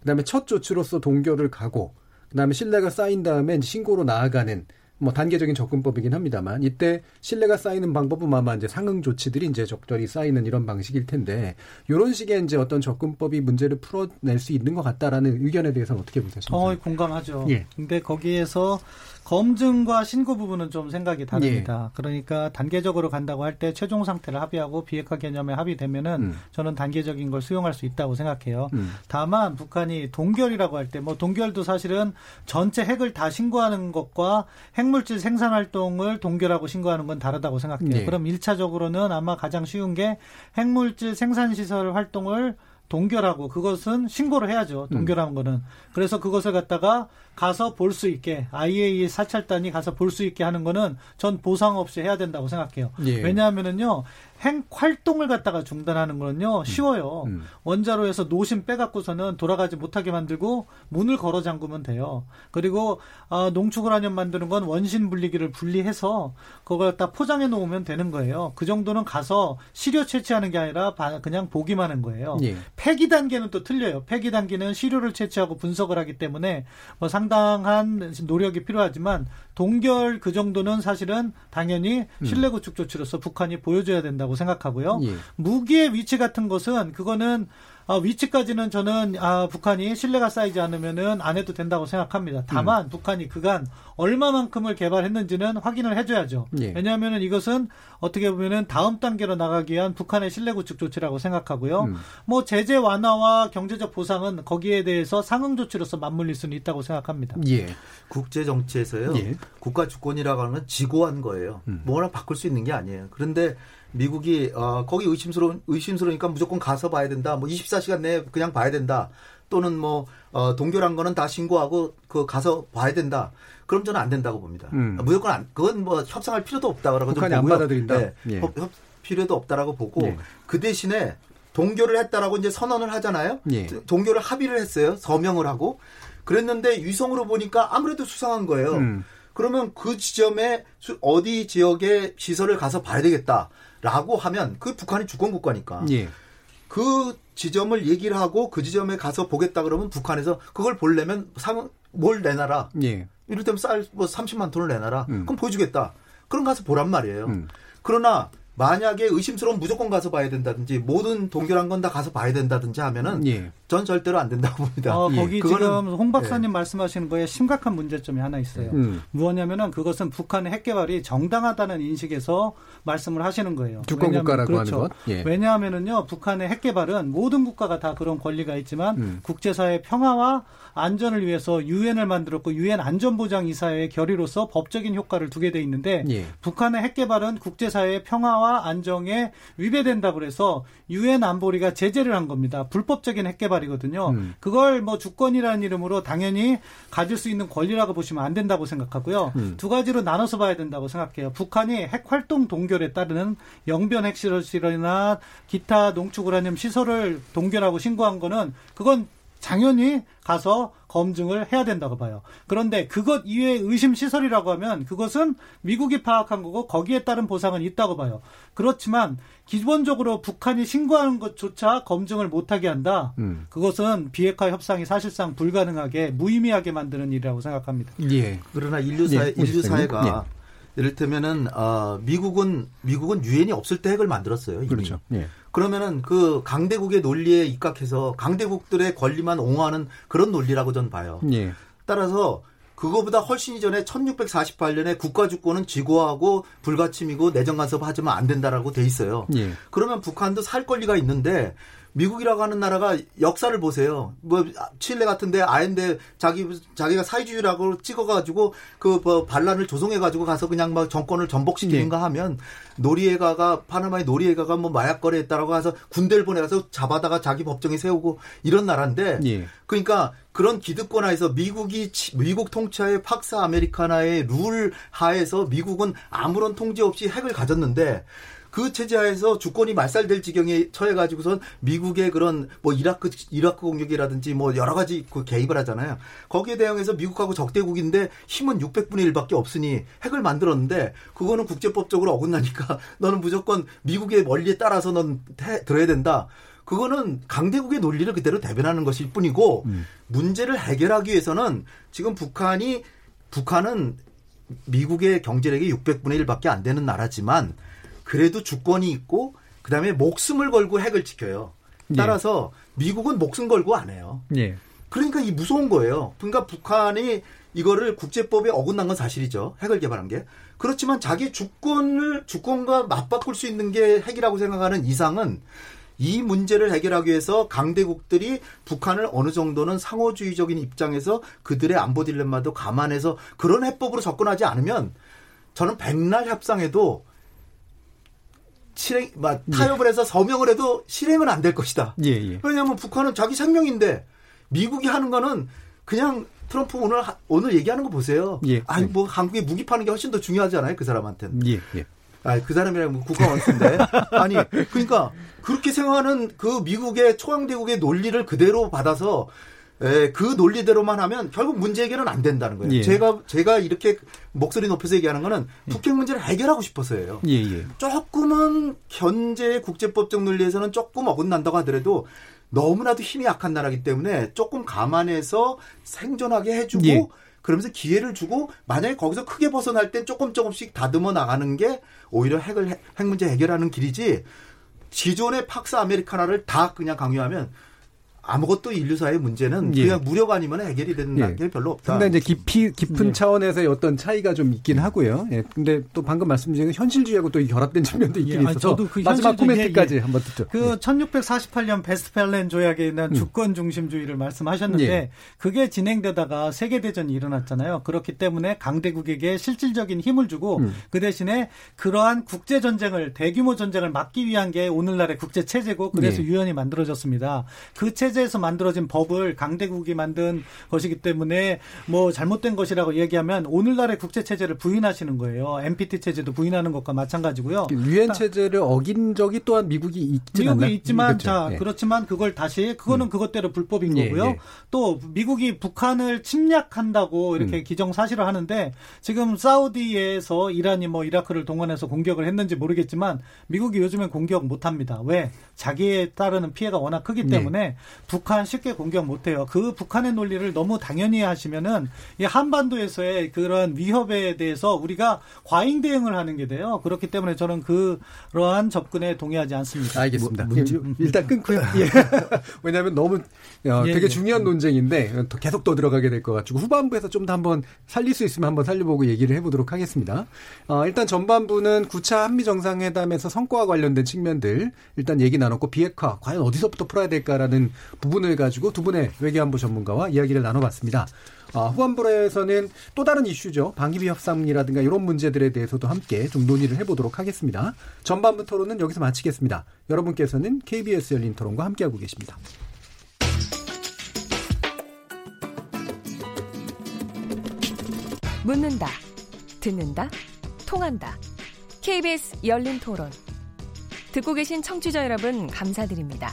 그다음에 첫 조치로서 동결을 가고 그다음에 신뢰가 쌓인 다음에 신고로 나아가는 뭐 단계적인 접근법이긴 합니다만 이때 신뢰가 쌓이는 방법은 아마 이제 상응 조치들이 이제 적절히 쌓이는 이런 방식일 텐데 이런 식의 이제 어떤 접근법이 문제를 풀어낼 수 있는 것 같다라는 의견에 대해서는 어떻게 보세요? 어, 공감하죠. 예. 근데 거기에서 검증과 신고 부분은 좀 생각이 다릅니다. 예. 그러니까 단계적으로 간다고 할 때 최종 상태를 합의하고 비핵화 개념에 합의되면은 음. 저는 단계적인 걸 수용할 수 있다고 생각해요. 음. 다만 북한이 동결이라고 할 때 뭐 동결도 사실은 전체 핵을 다 신고하는 것과 핵물질 생산 활동을 동결하고 신고하는 건 다르다고 생각해요. 네. 그럼 1차적으로는 아마 가장 쉬운 게 핵물질 생산 시설 활동을 동결하고 그것은 신고를 해야죠. 동결하는 거는. 그래서 그것을 갖다가 가서 볼 수 있게 IAEA 사찰단이 가서 볼 수 있게 하는 거는 전 보상 없이 해야 된다고 생각해요. 예. 왜냐하면은요. 핵 활동을 갖다가 중단하는 거는요. 쉬워요. 음. 원자로에서 노심 빼갖고서는 돌아가지 못하게 만들고 문을 걸어 잠그면 돼요. 그리고 아, 농축우라늄 만드는 건 원심 분리기를 분리해서 그걸 갖다 포장해 놓으면 되는 거예요. 그 정도는 가서 시료 채취하는 게 아니라 바- 그냥 보기만 하는 거예요. 예. 폐기 단계는 또 틀려요. 폐기 단계는 시료를 채취하고 분석을 하기 때문에 뭐 상당한 노력이 필요하지만 동결 그 정도는 사실은 당연히 신뢰 구축 조치로서 북한이 보여줘야 된다고 생각하고요. 예. 무기의 위치 같은 것은 그거는 아, 위치까지는 저는 아, 북한이 신뢰가 쌓이지 않으면은 안 해도 된다고 생각합니다. 다만 북한이 그간 얼마만큼을 개발했는지는 확인을 해줘야죠. 예. 왜냐하면은 이것은 어떻게 보면은 다음 단계로 나가기 위한 북한의 신뢰 구축 조치라고 생각하고요. 음. 뭐 제재 완화와 경제적 보상은 거기에 대해서 상응 조치로서 맞물릴 수는 있다고 생각합니다. 예. 국제 정치에서요. 예. 국가 주권이라고 하는 건 지고한 거예요. 음. 뭐나 바꿀 수 있는 게 아니에요. 그런데 미국이 어, 거기 의심스러운 의심스러우니까 무조건 가서 봐야 된다. 뭐 24시간 내에 그냥 봐야 된다. 또는 뭐 어, 동결한 거는 다 신고하고 그 가서 봐야 된다. 그럼 저는 안 된다고 봅니다. 음. 무조건 안, 그건 뭐 협상할 필요도 없다라고 좀 북한이 안. 받아들인다? 네. 예. 협, 협- 필요도 없다라고 보고 예. 그 대신에 동결을 했다라고 이제 선언을 하잖아요. 예. 동결을 합의를 했어요. 서명을 하고 그랬는데 위성으로 보니까 아무래도 수상한 거예요. 음. 그러면 그 지점에 수- 어디 지역에 시설을 가서 봐야 되겠다 라고 하면 그 북한이 주권 국가니까 예. 그 지점을 얘기를 하고 그 지점에 가서 보겠다 그러면 북한에서 그걸 보려면 상, 뭘 내놔라. 예. 이를테면 쌀, 뭐 30만 톤을 내놔라. 음. 그럼 보여주겠다. 그럼 가서 보란 말이에요. 음. 그러나 만약에 의심스러운 무조건 가서 봐야 된다든지 모든 동결한 건 다 가서 봐야 된다든지 하면은 예. 전 절대로 안 된다고 봅니다. 어, 예. 거기 그거는- 지금 홍 박사님 말씀하시는 거에 심각한 문제점이 하나 있어요. 음. 무엇냐면은 그것은 북한의 핵 개발이 정당하다는 인식에서 말씀을 하시는 거예요. 주권 국가라고 그렇죠. 하는 것. 예. 왜냐하면은요, 북한의 핵 개발은 모든 국가가 다 그런 권리가 있지만 음. 국제사회 평화와 안전을 위해서 유엔을 만들었고 유엔 안전보장이사회의 결의로서 법적인 효과를 두게 돼 있는데 예. 북한의 핵 개발은 국제사회의 평화와 안정에 위배된다고 그래서 유엔 안보리가 제재를 한 겁니다. 불법적인 핵 개발이거든요. 음. 그걸 뭐 주권이라는 이름으로 당연히 가질 수 있는 권리라고 보시면 안 된다고 생각하고요. 음. 두 가지로 나눠서 봐야 된다고 생각해요. 북한이 핵 활동 동결에 따르는 영변 핵실험실이나 기타 농축 우라늄 시설을 동결하고 신고한 거는 그건 당연히 가서 검증을 해야 된다고 봐요. 그런데 그것 이외의 의심 시설이라고 하면 그것은 미국이 파악한 거고 거기에 따른 보상은 있다고 봐요. 그렇지만 기본적으로 북한이 신고하는 것조차 검증을 못하게 한다. 음. 그것은 비핵화 협상이 사실상 불가능하게 무의미하게 만드는 일이라고 생각합니다. 예. 그러나 인류 사회 예, 인류. 사회가 이를테면은 어, 미국은 미국은 유엔이 없을 때 핵을 만들었어요. 이미. 그렇죠. 예. 그러면은 그 강대국의 논리에 입각해서 강대국들의 권리만 옹호하는 그런 논리라고 전 봐요. 예. 따라서 그거보다 훨씬 이전에 1648년에 국가 주권은 지고하고 불가침이고 내정 간섭하지만 안 된다라고 돼 있어요. 예. 그러면 북한도 살 권리가 있는데 미국이라고 하는 나라가 역사를 보세요. 뭐 칠레 같은데 아인데 자기 자기가 사회주의라고 찍어가지고 그 뭐 반란을 조성해가지고 가서 그냥 막 정권을 전복시키는가 네. 하면 노리에가가 파나마의 노리에가가 뭐 마약 거래했다라고 해서 군대를 보내가서 잡아다가 자기 법정에 세우고 이런 나라인데 예. 그러니까 그런 기득권하에서 미국이 치- 미국 통치하에 팍사 아메리카나의 룰 하에서 미국은 아무런 통제 없이 핵을 가졌는데 그 체제하에서 주권이 말살될 지경에 처해가지고선 미국의 그런 뭐 이라크 이라크 공격이라든지 뭐 여러 가지 그 개입을 하잖아요. 거기에 대응해서 미국하고 적대국인데 힘은 600분의 1밖에 없으니 핵을 만들었는데 그거는 국제법적으로 어긋나니까 너는 무조건 미국의 원리에 따라서 넌 해, 들어야 된다. 그거는 강대국의 논리를 그대로 대변하는 것일 뿐이고 음. 문제를 해결하기 위해서는 지금 북한이 북한은 미국의 경제력이 600분의 1밖에 안 되는 나라지만 그래도 주권이 있고 그다음에 목숨을 걸고 핵을 지켜요. 예. 따라서 예. 미국은 목숨 걸고 안 해요. 예. 그러니까 이 무서운 거예요. 그러니까 북한이 이거를 국제법에 어긋난 건 사실이죠. 핵을 개발한 게. 그렇지만 자기 주권을 주권과 맞바꿀 수 있는 게 핵이라고 생각하는 이상은 이 문제를 해결하기 위해서 강대국들이 북한을 어느 정도는 상호주의적인 입장에서 그들의 안보 딜레마도 감안해서 그런 해법으로 접근하지 않으면 저는 백날 협상에도 실행, 막 타협을 해서 서명을 해도 실행은 안 될 것이다. 예, 예. 왜냐하면 북한은 자기 생명인데 미국이 하는 거는 그냥 트럼프 오늘 오늘 얘기하는 거 보세요. 예, 아니 뭐 한국에 무기 파는 게 훨씬 더 중요하잖아요. 그 사람한테는. 예, 예. 아, 그 사람이랑 뭐 국가 원수인데. 아니, 그러니까 그렇게 생각하는 그 미국의 초강대국의 논리를 그대로 받아서 에, 그 논리대로만 하면 결국 문제 해결은 안 된다는 거예요. 예. 제가 제가 이렇게 목소리 높여서 얘기하는 거는 북핵 문제를 해결하고 싶어서예요. 예, 예. 조금은 현재 국제법적 논리에서는 조금 어긋난다고 하더라도 너무나도 힘이 약한 나라기 때문에 조금 감안해서 생존하게 해주고 예. 그러면서 기회를 주고 만약에 거기서 크게 벗어날 땐 조금 조금씩 다듬어 나가는 게 오히려 핵을 핵 문제 해결하는 길이지 기존의 팍스 아메리카나를 다 그냥 강요하면 아무것도 인류사의 문제는 예. 그냥 무력 아니면 해결이 되는 예. 게 별로 없다. 상당히 이제 깊이 깊은 예. 차원에서의 어떤 차이가 좀 있긴 하고요. 예. 근데 또 방금 말씀 중에 현실주의하고 또 결합된 측면도 있긴 예. 있어서 저도 그 마지막 코멘트까지 한번 듣죠. 그 1648년 베스트펠렌 조약에 대한 음. 주권 중심주의를 말씀하셨는데 예. 그게 진행되다가 세계 대전이 일어났잖아요. 그렇기 때문에 강대국에게 실질적인 힘을 주고 음. 그 대신에 그러한 국제 전쟁을 대규모 전쟁을 막기 위한 게 오늘날의 국제 체제고 그래서 예. 유엔이 만들어졌습니다. 그 체제 체제에서 만들어진 법을 강대국이 만든 것이기 때문에 뭐 잘못된 것이라고 얘기하면 오늘날의 국제 체제를 부인하시는 거예요. NPT 체제도 부인하는 것과 마찬가지고요. 유엔 체제를 어긴 적이 또한 미국이 있지 미국이 않나? 있지만 그렇죠. 자 예. 그렇지만 그걸 다시 그거는 음. 그것대로 불법인 예, 거고요. 예, 예. 또 미국이 북한을 침략한다고 이렇게 음. 기정사실을 하는데 지금 사우디에서 이란이 뭐 이라크를 동원해서 공격을 했는지 모르겠지만 미국이 요즘엔 공격 못 합니다. 왜? 자기에 따르는 피해가 워낙 크기 네. 때문에 북한 쉽게 공격 못해요. 그 북한의 논리를 너무 당연히 하시면은 이 한반도에서의 그런 위협에 대해서 우리가 과잉 대응을 하는 게 돼요. 그렇기 때문에 저는 그러한 접근에 동의하지 않습니다. 알겠습니다. 뭐, 문제, 일단 끊고요. 예. 왜냐하면 너무 어, 예, 되게 예. 중요한 논쟁인데 계속 또 들어가게 될 것 같고 후반부에서 좀 더 한번 살릴 수 있으면 한번 살려보고 얘기를 해보도록 하겠습니다. 어, 일단 전반부는 9차 한미 정상회담에서 성과와 관련된 측면들 일단 얘기 나눴고 비핵화 과연 어디서부터 풀어야 될까라는 부분을 가지고 두 분의 외교안보 전문가와 이야기를 나눠봤습니다. 아, 후반부에서는 또 다른 이슈죠. 방위비 협상이라든가 이런 문제들에 대해서도 함께 좀 논의를 해보도록 하겠습니다. 전반부 토론은 여기서 마치겠습니다. 여러분께서는 KBS 열린 토론과 함께하고 계십니다. 묻는다, 듣는다, 통한다. KBS 열린 토론. 듣고 계신 청취자 여러분, 감사드립니다.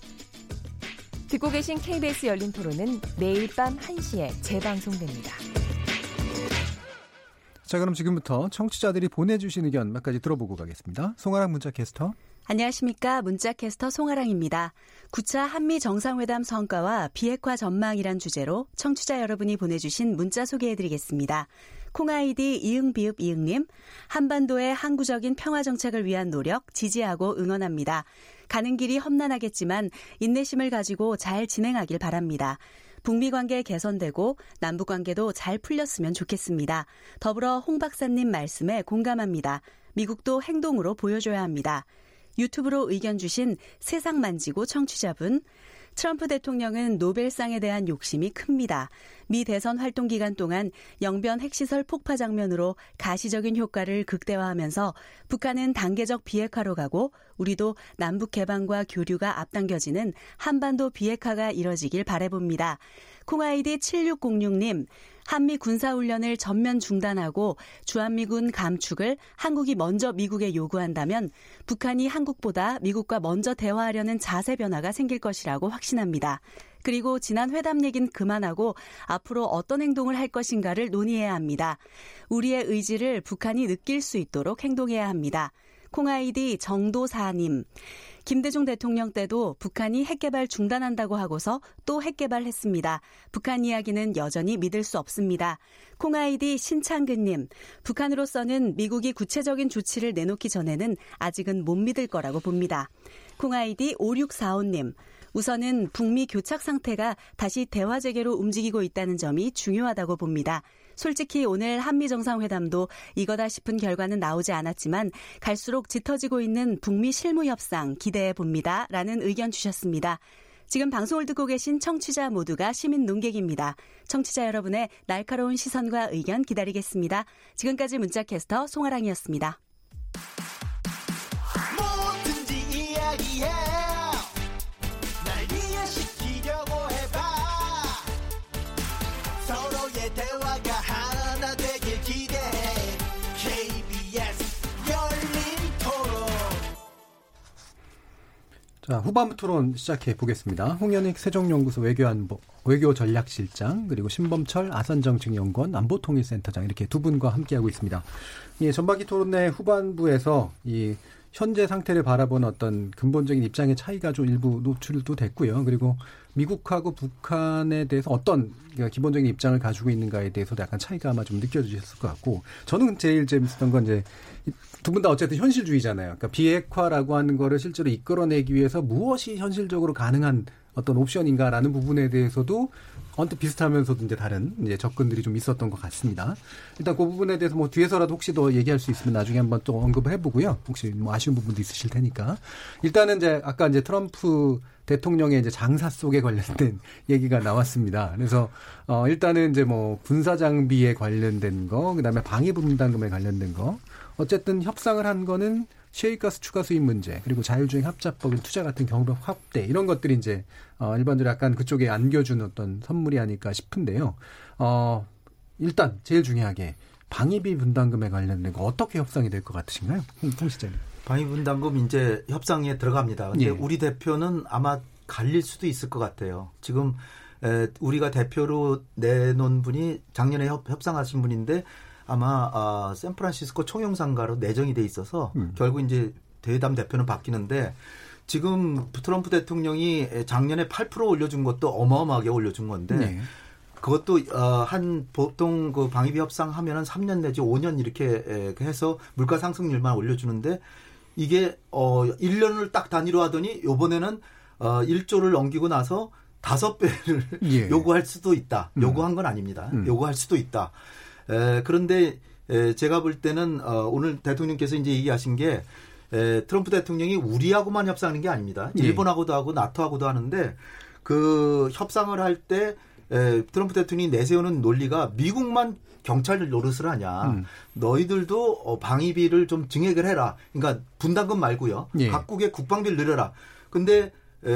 듣고 계신 KBS 열린 토론은 매일 밤 1시에 재방송됩니다. 자, 그럼 지금부터 청취자들이 보내주신 의견 몇 가지 들어보고 가겠습니다. 송아랑 문자 캐스터. 안녕하십니까. 문자캐스터 송아랑입니다. 9차 한미 정상회담 성과와 비핵화 전망이란 주제로 청취자 여러분이 보내주신 문자 소개해드리겠습니다. 콩아이디 이응비읍 이응님, 한반도의 항구적인 평화 정책을 위한 노력 지지하고 응원합니다. 가는 길이 험난하겠지만 인내심을 가지고 잘 진행하길 바랍니다. 북미 관계 개선되고 남북 관계도 잘 풀렸으면 좋겠습니다. 더불어 홍 박사님 말씀에 공감합니다. 미국도 행동으로 보여줘야 합니다. 유튜브로 의견 주신 세상 만지고 청취자분, 트럼프 대통령은 노벨상에 대한 욕심이 큽니다. 미 대선 활동 기간 동안 영변 핵시설 폭파 장면으로 가시적인 효과를 극대화하면서 북한은 단계적 비핵화로 가고 우리도 남북 개방과 교류가 앞당겨지는 한반도 비핵화가 이뤄지길 바래봅니다. 콩아이디 7606님, 한미 군사훈련을 전면 중단하고 주한미군 감축을 한국이 먼저 미국에 요구한다면 북한이 한국보다 미국과 먼저 대화하려는 자세 변화가 생길 것이라고 확신합니다. 그리고 지난 회담 얘기는 그만하고 앞으로 어떤 행동을 할 것인가를 논의해야 합니다. 우리의 의지를 북한이 느낄 수 있도록 행동해야 합니다. 콩아이디 정도사님. 김대중 대통령 때도 북한이 핵개발 중단한다고 하고서 또 핵개발했습니다. 북한 이야기는 여전히 믿을 수 없습니다. 콩아이디 신창근님, 북한으로서는 미국이 구체적인 조치를 내놓기 전에는 아직은 못 믿을 거라고 봅니다. 콩아이디 5645님, 우선은 북미 교착 상태가 다시 대화 재개로 움직이고 있다는 점이 중요하다고 봅니다. 솔직히 오늘 한미 정상회담도 이거다 싶은 결과는 나오지 않았지만 갈수록 짙어지고 있는 북미 실무 협상 기대해 봅니다. 라는 의견 주셨습니다. 지금 방송을 듣고 계신 청취자 모두가 시민 농객입니다. 청취자 여러분의 날카로운 시선과 의견 기다리겠습니다. 지금까지 문자캐스터 송아랑이었습니다. 자, 후반부 토론 시작해 보겠습니다. 홍현익 세종연구소 외교안보, 외교전략실장, 그리고 신범철 아산정책연구원 안보통일센터장 이렇게 두 분과 함께하고 있습니다. 예, 전반기 토론회 후반부에서 이 현재 상태를 바라본 어떤 근본적인 입장의 차이가 좀 일부 노출도 됐고요. 그리고 미국하고 북한에 대해서 어떤 기본적인 입장을 가지고 있는가에 대해서도 약간 차이가 아마 좀 느껴지셨을 것 같고 저는 제일 재밌었던 건 이제 두 분 다 어쨌든 현실주의잖아요. 그러니까 비핵화라고 하는 거를 실제로 이끌어내기 위해서 무엇이 현실적으로 가능한 어떤 옵션인가라는 부분에 대해서도 언뜻 비슷하면서도 이제 다른 이제 접근들이 좀 있었던 것 같습니다. 일단 그 부분에 대해서 뭐 뒤에서라도 혹시 더 얘기할 수 있으면 나중에 한번 또 언급을 해보고요. 혹시 뭐 아쉬운 부분도 있으실 테니까 일단은 이제 아까 이제 트럼프 대통령의 이제 장사 속에 관련된 얘기가 나왔습니다. 그래서 어 일단은 이제 뭐 군사 장비에 관련된 거, 그다음에 방위 분담금에 관련된 거, 어쨌든 협상을 한 거는 셰이가스 추가 수입 문제 그리고 자율주행 합작법인 투자 같은 경력 확대 이런 것들이 이제 어 일반적으로 약간 그쪽에 안겨준 어떤 선물이 아닐까 싶은데요. 어 일단 제일 중요하게 방위비 분담금에 관련된 거 어떻게 협상이 될 것 같으신가요, 홍 시장님? 방위 분담금 이제 협상에 들어갑니다. 근데 예. 우리 대표는 아마 갈릴 수도 있을 것 같아요. 지금 에, 우리가 대표로 내놓은 분이 작년에 협, 협상하신 분인데 아마 아, 샌프란시스코 총영상가로 내정이 돼 있어서 음. 결국 이제 대담 대표는 바뀌는데 지금 트럼프 대통령이 작년에 8% 올려준 것도 어마어마하게 올려준 건데 네. 그것도 어, 한 보통 그 방위비 협상 하면은 3년 내지 5년 이렇게 해서 물가 상승률만 올려주는데 이게 어 1년을 딱 단위로 하더니 요번에는 어 1조를 넘기고 나서 다섯 배를 예. 요구할 수도 있다. 음. 요구한 건 아닙니다. 음. 요구할 수도 있다. 에, 그런데 에, 제가 볼 때는 어, 오늘 대통령께서 이제 얘기하신 게 에, 트럼프 대통령이 우리하고만 협상하는 게 아닙니다. 예. 일본하고도 하고 나토하고도 하는데 그 협상을 할 때 트럼프 대통령이 내세우는 논리가 미국만 경찰 노릇을 하냐. 음. 너희들도 어, 방위비를 좀 증액을 해라. 그러니까 분담금 말고요. 예. 각국의 국방비를 늘려라. 근데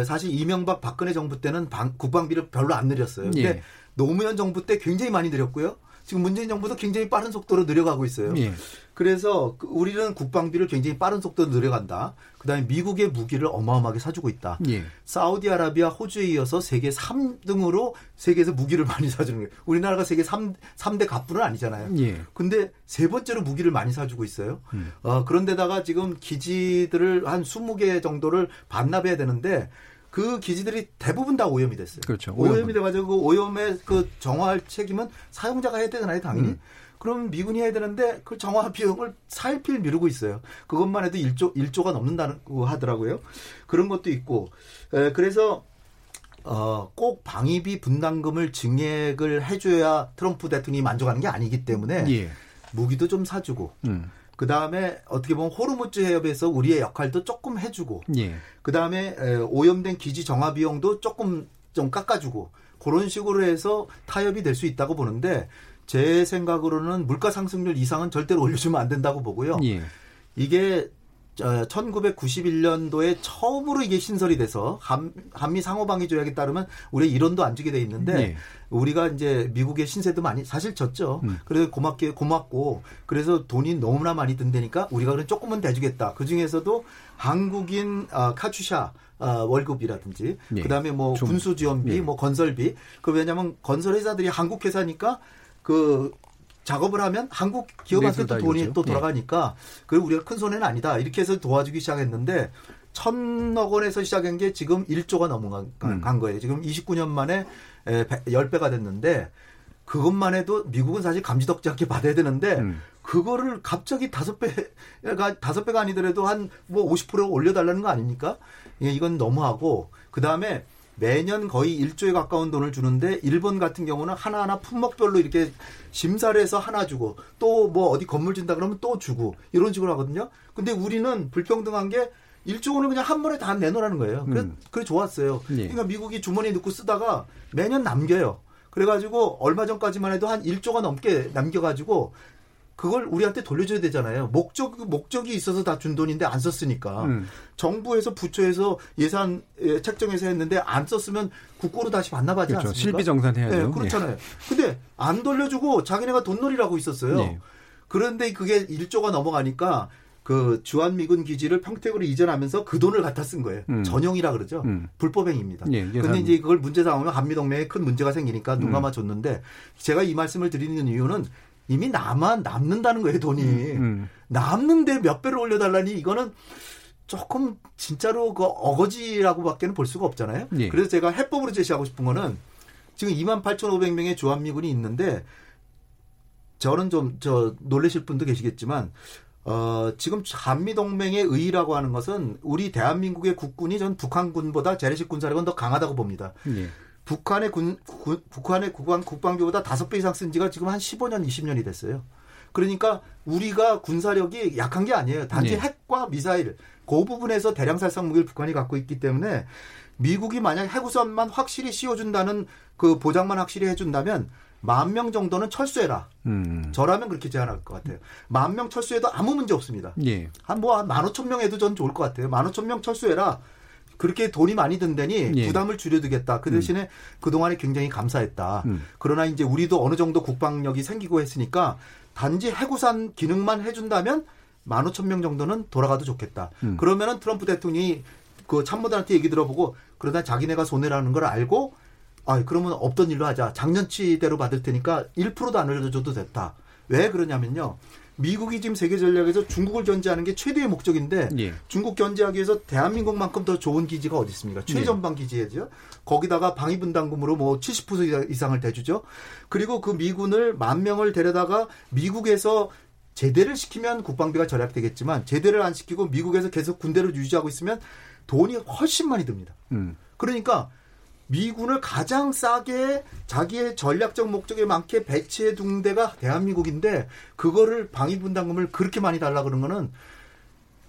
사실 이명박 박근혜 정부 때는 방, 국방비를 별로 안 늘렸어요. 근데 예. 노무현 정부 때 굉장히 많이 늘렸고요. 지금 문재인 정부도 굉장히 빠른 속도로 늘려가고 있어요. 예. 그래서 그 우리는 국방비를 굉장히 빠른 속도로 늘려간다. 그다음에 미국의 무기를 어마어마하게 사주고 있다. 예. 사우디아라비아, 호주에 이어서 세계 3등으로 세계에서 무기를 많이 사주는 거예요. 우리나라가 세계 3, 3대 갑부는 아니잖아요. 예. 근데 세 번째로 무기를 많이 사주고 있어요. 음. 어, 그런데다가 지금 기지들을 한 20개 정도를 반납해야 되는데 그 기지들이 대부분 다 오염이 됐어요. 그렇죠. 오염. 오염이 돼가지고 그 오염의 그 정화할 책임은 사용자가 해야 되잖아요, 당연히. 음. 그럼 미군이 해야 되는데 그 정화 비용을 4일필 미루고 있어요. 그것만 해도 1조 1조가 넘는다고 하더라고요. 그런 것도 있고. 에, 그래서 어, 꼭 방위비 분담금을 증액을 해줘야 트럼프 대통령이 만족하는 게 아니기 때문에 예. 무기도 좀 사주고 음. 그 다음에 어떻게 보면 호르무즈 해협에서 우리의 역할도 조금 해주고, 예. 그 다음에 오염된 기지 정화 비용도 조금 좀 깎아주고 그런 식으로 해서 타협이 될 수 있다고 보는데 제 생각으로는 물가 상승률 이상은 절대로 올려주면 안 된다고 보고요. 예. 이게 1991년도에 처음으로 이게 신설이 돼서 한, 한미 상호방위 조약에 따르면 우리 이론도 안 주게 돼 있는데 네. 우리가 이제 미국의 신세도 많이 사실 졌죠. 음. 그래서 고맙게 고맙고 그래서 돈이 너무나 많이 든다니까 우리가 그럼 조금은 대주겠다. 그 중에서도 한국인 아, 카츄샤 아, 월급이라든지 예. 그다음에 뭐 좀, 군수 지원비, 예. 뭐 건설비. 그 왜냐하면 건설 회사들이 한국 회사니까 그 작업을 하면 한국 기업한테 또 돈이 이거죠. 또 예. 돌아가니까 그 우리가 큰 손해는 아니다 이렇게 해서 도와주기 시작했는데 천억 원에서 시작한 게 지금 1조가 넘어간 음. 간 거예요. 지금 29년 만에 에, 10배가 됐는데 그것만 해도 미국은 사실 감지덕지 않게 받아야 되는데 음. 그거를 갑자기 다섯 배가 다섯 배가 아니더라도 한 뭐 50% 올려달라는 거 아닙니까? 예, 이건 너무하고 그 다음에 매년 거의 1조에 가까운 돈을 주는데 일본 같은 경우는 하나하나 품목별로 이렇게 심사를 해서 하나 주고 또 뭐 어디 건물 준다 그러면 또 주고 이런 식으로 하거든요. 근데 우리는 불평등한 게 1조 원을 그냥 한 번에 다 내놓으라는 거예요. 그래, 음. 그래 좋았어요. 예. 그러니까 미국이 주머니에 넣고 쓰다가 매년 남겨요. 그래가지고 얼마 전까지만 해도 한 1조가 넘게 남겨가지고 그걸 우리한테 돌려줘야 되잖아요. 목적 목적이 있어서 다 준 돈인데 안 썼으니까 음. 정부에서 부처에서 예산 예, 책정해서 했는데 안 썼으면 국고로 다시 반납하지 그렇죠. 않습니까? 실비 정산해야죠. 네, 그렇잖아요. 근데 안 돌려주고 자기네가 돈놀이라고 있었어요. 예. 그런데 그게 1조가 넘어가니까 그 주한미군 기지를 평택으로 이전하면서 그 돈을 갖다 쓴 거예요. 음. 전용이라 그러죠. 음. 불법행위입니다. 예, 예산. 근데 이제 그걸 문제 삼으면 한미동맹에 큰 문제가 생기니까 눈 음. 감아 줬는데 제가 이 말씀을 드리는 이유는 이미 남아 남는다는 거예요 돈이 음. 남는데 몇 배를 올려달라니 이거는 조금 진짜로 그 어거지라고밖에는 볼 수가 없잖아요. 예. 그래서 제가 해법으로 제시하고 싶은 거는 지금 28,500명의 주한미군이 있는데 저는 좀 저 놀라실 분도 계시겠지만 어, 지금 한미동맹의 의의라고 하는 것은 우리 대한민국의 국군이 전 북한군보다 재래식 군사력은 더 강하다고 봅니다. 예. 북한의 군, 군- 북한의 국방, 국방비보다 다섯 배 이상 쓴 지가 지금 한 15년, 20년이 됐어요. 그러니까 우리가 군사력이 약한 게 아니에요. 단지 예. 핵과 미사일, 그 부분에서 대량 살상 무기를 북한이 갖고 있기 때문에 미국이 만약 해구선만 확실히 씌워준다는 그 보장만 확실히 해준다면 만 명 정도는 철수해라. 음. 저라면 그렇게 제안할 것 같아요. 만 명 철수해도 아무 문제 없습니다. 예. 한뭐한 만 오천 명 해도 전 좋을 것 같아요. 만 오천 명 철수해라. 그렇게 돈이 많이 든다니 예. 부담을 줄여두겠다. 그 대신에 그동안에 굉장히 감사했다. 음. 그러나 이제 우리도 어느 정도 국방력이 생기고 했으니까 단지 해구산 기능만 해준다면 만 오천 명 정도는 돌아가도 좋겠다. 음. 그러면은 트럼프 대통령이 그 참모들한테 얘기 들어보고 그러다 자기네가 손해라는 걸 알고 아 그러면 없던 일로 하자. 작년치대로 받을 테니까 1%도 안 올려줘도 됐다. 왜 그러냐면요. 미국이 지금 세계 전략에서 중국을 견제하는 게 최대의 목적인데 예. 중국 견제하기 위해서 대한민국만큼 더 좋은 기지가 어디 있습니까? 네. 최전방 기지예죠. 거기다가 방위 분담금으로 뭐 70% 이상을 대주죠. 그리고 그 미군을 만 명을 데려다가 미국에서 제대를 시키면 국방비가 절약되겠지만 제대를 안 시키고 미국에서 계속 군대를 유지하고 있으면 돈이 훨씬 많이 듭니다. 음. 그러니까 미군을 가장 싸게 자기의 전략적 목적에 맞게 배치해 둔 데가 대한민국인데 그거를 방위분담금을 그렇게 많이 달라 그런 거는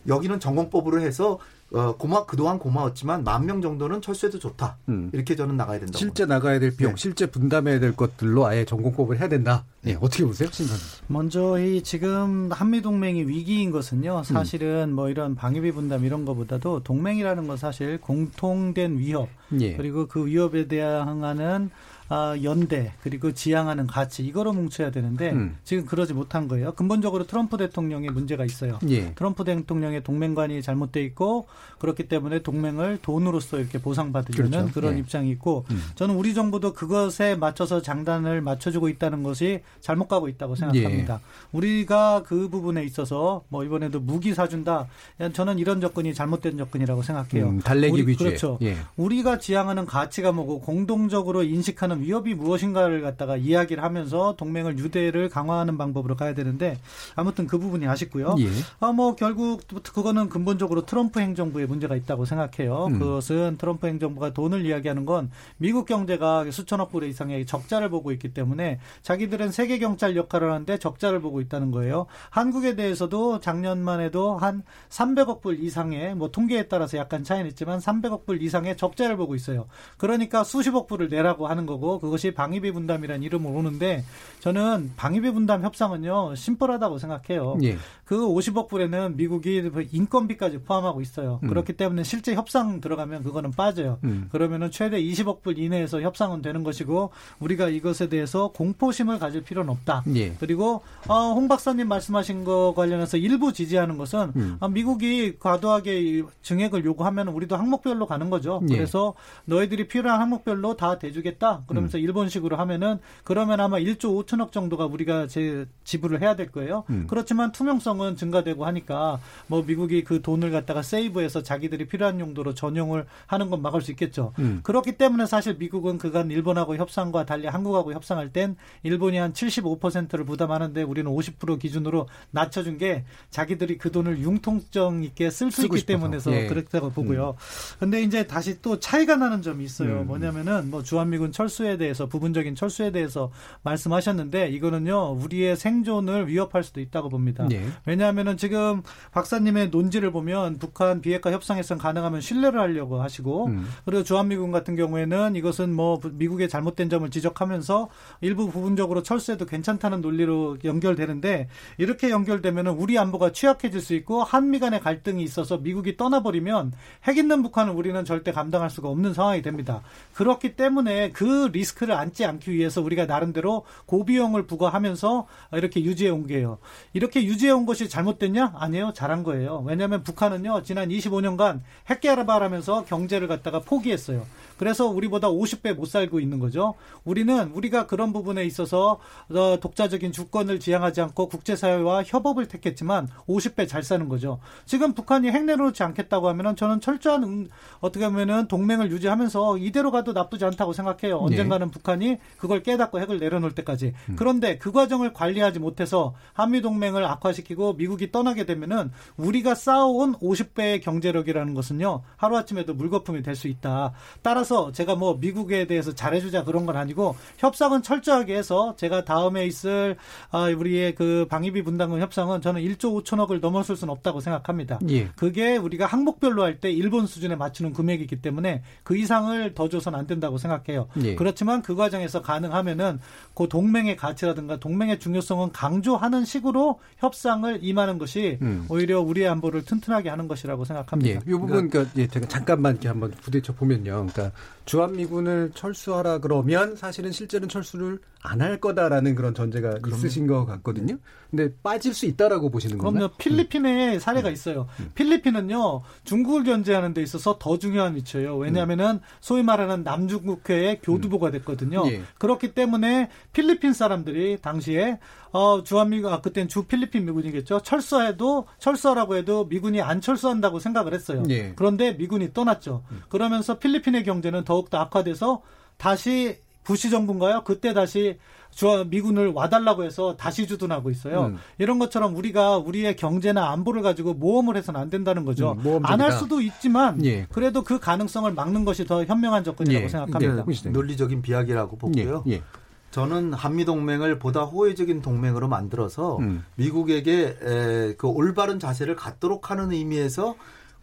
여기는 전공법으로 해서 어 고마 그동안 고마웠지만 만 명 정도는 철수해도 좋다. 음. 이렇게 저는 나가야 된다고. 실제 나가야 될 비용, 네. 실제 분담해야 될 것들로 아예 전공법을 해야 된다. 예, 어떻게 보세요, 신선? 먼저 이 지금 한미 동맹이 위기인 것은요. 사실은 뭐 이런 방위비 분담 이런 거보다도 동맹이라는 건 사실 공통된 위협 예. 그리고 그 위협에 대항하는 아, 연대 그리고 지향하는 가치 이거로 뭉쳐야 되는데 음. 지금 그러지 못한 거예요. 근본적으로 트럼프 대통령의 문제가 있어요. 예. 트럼프 대통령의 동맹관이 잘못돼 있고 그렇기 때문에 동맹을 돈으로서 이렇게 보상받으려는 그렇죠. 그런 예. 입장이 있고 음. 저는 우리 정부도 그것에 맞춰서 장단을 맞춰주고 있다는 것이 잘못 가고 있다고 생각합니다. 예. 우리가 그 부분에 있어서 뭐 이번에도 무기 사준다. 저는 이런 접근이 잘못된 접근이라고 생각해요. 음, 달래기 우리- 위주의. 그렇죠. 예. 우리가 지향하는 가치가 뭐고 공동적으로 인식하는 위협이 무엇인가를 갖다가 이야기를 하면서 동맹을 유대를 강화하는 방법으로 가야 되는데 아무튼 그 부분이 아쉽고요. 예. 아 뭐 결국 그거는 근본적으로 트럼프 행정 행정부에 문제가 있다고 생각해요. 음. 그것은 트럼프 행정부가 돈을 이야기하는 건 미국 경제가 수천억 불 이상의 적자를 보고 있기 때문에 자기들은 세계 경찰 역할을 하는데 적자를 보고 있다는 거예요. 한국에 대해서도 작년만 해도 한 300억 불 이상의 뭐 통계에 따라서 약간 차이는 있지만 300억 불 이상의 적자를 보고 있어요. 그러니까 수십억 불을 내라고 하는 거고 그것이 방위비 분담이라는 이름을 오는데 저는 방위비 분담 협상은요 심플하다고 생각해요. 예. 그 50억 불에는 미국이 인건비까지 포함하고 있어요. 음. 그렇기 때문에 실제 협상 들어가면 그거는 빠져요. 음. 그러면은 최대 20억 불 이내에서 협상은 되는 것이고 우리가 이것에 대해서 공포심을 가질 필요는 없다. 예. 그리고 어, 홍 박사님 말씀하신 거 관련해서 일부 지지하는 것은 음. 아, 미국이 과도하게 증액을 요구하면 우리도 항목별로 가는 거죠. 예. 그래서 너희들이 필요한 항목별로 다 대주겠다. 그러면서 음. 일본식으로 하면은 그러면 아마 1조 5천억 정도가 우리가 제 지불을 해야 될 거예요. 음. 그렇지만 투명성은 증가되고 하니까 뭐 미국이 그 돈을 갖다가 세이브해서 자기들이 필요한 용도로 전용을 하는 건 막을 수 있겠죠. 음. 그렇기 때문에 사실 미국은 그간 일본하고 협상과 달리 한국하고 협상할 땐 일본이 한 75%를 부담하는데 우리는 50% 기준으로 낮춰준 게 자기들이 그 돈을 융통성 있게 쓸 수 있기 때문에서 예. 그렇다고 보고요. 음. 근데 이제 다시 또 차이가 나는 점이 있어요. 음. 뭐냐면은 뭐 주한미군 철수에 대해서 부분적인 철수에 대해서 말씀하셨는데 이거는요 우리의 생존을 위협할 수도 있다고 봅니다. 예. 왜냐하면은 지금 박사님의 논지를 보면 북한 비핵화 협상에선 가능하면 신뢰를 하려고 하시고 음. 그리고 주한미군 같은 경우에는 이것은 뭐 미국의 잘못된 점을 지적하면서 일부 부분적으로 철수 해도 괜찮다는 논리로 연결되는데 이렇게 연결되면은 우리 안보가 취약해질 수 있고 한미 간의 갈등이 있어서 미국이 떠나버리면 핵 있는 북한을 우리는 절대 감당할 수가 없는 상황이 됩니다. 그렇기 때문에 그 리스크를 안지 않기 위해서 우리가 나름대로 고비용을 부과하면서 이렇게 유지해 온 게요. 이렇게 유지해 온 것이 잘못됐냐? 아니에요. 잘한 거예요. 왜냐하면 북한은요 지난 25년간 핵개발하면서 경제를 갖다가 포기했어요. 그래서 우리보다 50배 못 살고 있는 거죠. 우리는 우리가 그런 부분에 있어서 어, 독자적인 주권을 지향하지 않고 국제사회와 협업을 택했지만 50배 잘 사는 거죠. 지금 북한이 핵 내놓지 않겠다고 하면은 저는 철저한 음, 어떻게 하면은 동맹을 유지하면서 이대로 가도 나쁘지 않다고 생각해요. 네. 언젠가는 네. 북한이 그걸 깨닫고 핵을 내려놓을 때까지. 음. 그런데 그 과정을 관리하지 못해서 한미 동맹을 악화시키고 미국이 떠나게 되면은 우리가 쌓아온 50배의 경제력이라는 것은요 하루아침에도 물거품이 될 수 있다. 따라서 따라서 제가 뭐 미국에 대해서 잘해주자 그런 건 아니고 협상은 철저하게 해서 제가 다음에 있을 아, 우리의 그 방위비 분담금 협상은 저는 1조 5천억을 넘어설 수는 없다고 생각합니다. 예. 그게 우리가 항목별로 할 때 일본 수준에 맞추는 금액이기 때문에 그 이상을 더 줘서는 안 된다고 생각해요. 예. 그렇지만 그 과정에서 가능하면은 그 동맹의 가치라든가 동맹의 중요성은 강조하는 식으로 협상을 임하는 것이 음. 오히려 우리의 안보를 튼튼하게 하는 것이라고 생각합니다. 예. 이 부분 그러니까 예, 제가 잠깐만 이렇게 한번 부딪혀 보면요. 그러니까 주한미군을 철수하라 그러면 사실은 실제는 철수를 안 할 거다라는 그런 전제가 그럼요. 있으신 것 같거든요. 근데 빠질 수 있다라고 보시는 건가요? 그럼요. 필리핀에 음. 사례가 있어요. 음. 필리핀은요 중국을 견제하는 데 있어서 더 중요한 위치예요. 왜냐하면은 음. 소위 말하는 남중국해의 교두보가 됐거든요. 예. 그렇기 때문에 필리핀 사람들이 당시에 어, 주한미군, 아, 그땐 주 필리핀 미군이겠죠. 철수해도, 철수하라고 해도 미군이 안 철수한다고 생각을 했어요. 예. 그런데 미군이 떠났죠. 음. 그러면서 필리핀의 경제는 더욱더 악화돼서 다시 부시 정부인가요? 그때 다시 주 미군을 와달라고 해서 다시 주둔하고 있어요. 음. 이런 것처럼 우리가 우리의 경제나 안보를 가지고 모험을 해서는 안 된다는 거죠. 음, 안할 수도 있지만 예. 그래도 그 가능성을 막는 것이 더 현명한 접근이라고 예. 생각합니다. 네. 논리적인 비약이라고 보고요. 예. 예. 저는 한미 동맹을 보다 호혜적인 동맹으로 만들어서 음. 미국에게 에, 그 올바른 자세를 갖도록 하는 의미에서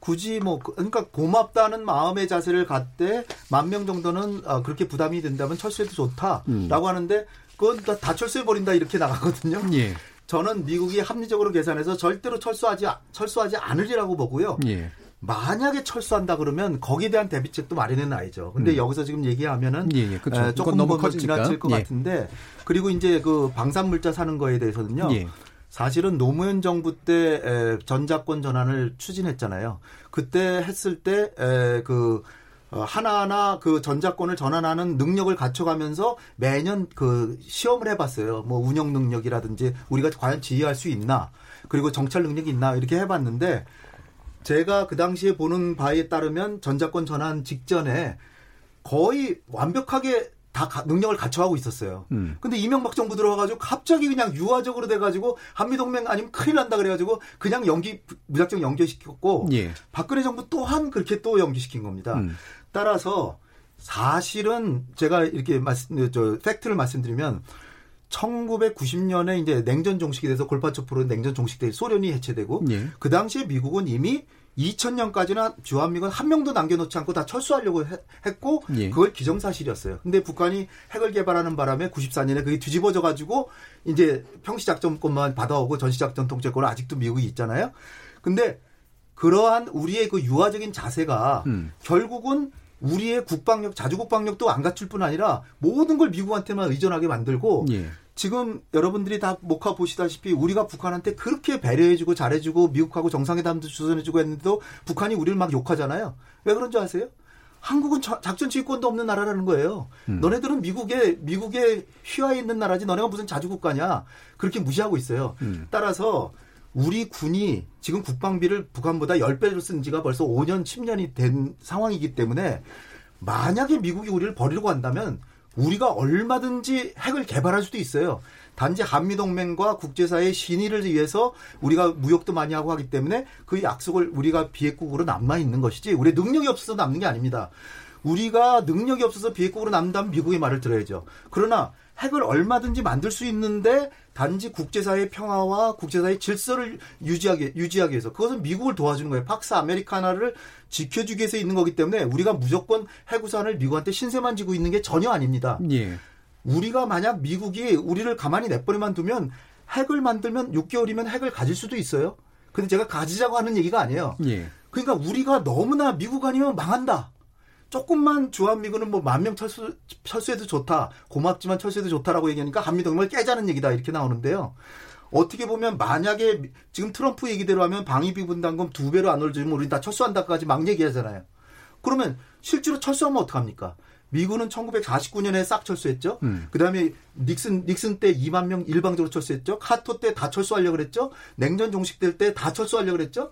굳이 뭐 그, 그러니까 고맙다는 마음의 자세를 갖되 만 명 정도는 어, 그렇게 부담이 된다면 철수해도 좋다라고 음. 하는데 그건 다, 다 철수해 버린다 이렇게 나가거든요. 예. 저는 미국이 합리적으로 계산해서 절대로 철수하지 철수하지 않으리라고 보고요. 예. 만약에 철수한다 그러면 거기에 대한 대비책도 마련해 놔야죠. 근데 음. 여기서 지금 얘기하면은 예, 예, 그렇죠. 에, 조금 너무 지나칠 것 예. 같은데 그리고 이제 그 방산 물자 사는 거에 대해서는요. 예. 사실은 노무현 정부 때 에, 전자권 전환을 추진했잖아요. 그때 했을 때그 어, 하나하나 그 전자권을 전환하는 능력을 갖춰가면서 매년 그 시험을 해봤어요. 뭐 운영 능력이라든지 우리가 과연 지휘할 수 있나 그리고 정찰 능력이 있나 이렇게 해봤는데 제가 그 당시에 보는 바에 따르면 전자권 전환 직전에 거의 완벽하게 다 가, 능력을 갖춰가고 있었어요. 음. 근데 이명박 정부 들어와가지고 갑자기 그냥 유화적으로 돼가지고 한미동맹 아니면 큰일 난다 그래가지고 그냥 연기 무작정 연기시켰고 예. 박근혜 정부 또한 그렇게 또 연기시킨 겁니다. 음. 따라서 사실은 제가 이렇게 말씀 저 팩트를 말씀드리면 1990년에 이제 냉전 종식이 돼서 골바초프로 냉전 종식돼 소련이 해체되고 예. 그 당시에 미국은 이미 2000년까지나 주한미군 한 명도 남겨놓지 않고 다 철수하려고 해- 했고 예. 그걸 기정사실이었어요. 근데 북한이 핵을 개발하는 바람에 94년에 그게 뒤집어져 가지고 이제 평시작전권만 받아오고 전시작전 통제권은 아직도 미국이 있잖아요. 근데 그러한 우리의 그 유화적인 자세가 음. 결국은 우리의 국방력, 자주국방력도 안 갖출 뿐 아니라 모든 걸 미국한테만 의존하게 만들고 예. 지금 여러분들이 다 목화 보시다시피 우리가 북한한테 그렇게 배려해주고 잘해주고 미국하고 정상회담도 주선해주고 했는데도 북한이 우리를 막 욕하잖아요. 왜 그런 줄 아세요? 한국은 저- 작전 지휘권도 없는 나라라는 거예요. 너네들은 미국에 미국에 휘하에 있는 나라지 너네가 무슨 자주국가냐 그렇게 무시하고 있어요. 따라서 우리 군이 지금 국방비를 북한보다 10배로 쓴 지가 벌써 5년, 10년이 된 상황이기 때문에 만약에 미국이 우리를 버리려고 한다면 우리가 얼마든지 핵을 개발할 수도 있어요. 단지 한미동맹과 국제사회의 신의를 위해서 우리가 무역도 많이 하고 하기 때문에 그 약속을 우리가 비핵국으로 남아 있는 것이지 우리 능력이 없어서 남는 게 아닙니다. 우리가 능력이 없어서 비핵국으로 남다면 미국의 말을 들어야죠. 그러나 핵을 얼마든지 만들 수 있는데 단지 국제사회의 평화와 국제사회의 질서를 유지하기, 유지하기 위해서 그것은 미국을 도와주는 거예요. 팍스 아메리카나를 지켜주기 위해서 있는 거기 때문에 우리가 무조건 핵우산을 미국한테 신세만 지고 있는 게 전혀 아닙니다. 예. 우리가 만약 미국이 우리를 가만히 내버려만 두면 핵을 만들면 6개월이면 핵을 가질 수도 있어요. 근데 제가 가지자고 하는 얘기가 아니에요. 예. 그러니까 우리가 너무나 미국 아니면 망한다. 조금만 주한미군은 뭐 만 명 철수, 철수해도 좋다. 고맙지만 철수해도 좋다라고 얘기하니까 한미동맹을 깨자는 얘기다. 이렇게 나오는데요. 어떻게 보면 만약에 미- 지금 트럼프 얘기대로 하면 방위비 분담금 두 배로 안 올려주면 우리 다 철수한다까지 막 얘기하잖아요. 그러면 실제로 철수하면 어떡합니까? 미군은 1949년에 싹 철수했죠. 음. 그다음에 닉슨 닉슨 때 2만 명 일방적으로 철수했죠. 카토 때 다 철수하려고 그랬죠. 냉전 종식될 때 다 철수하려고 그랬죠.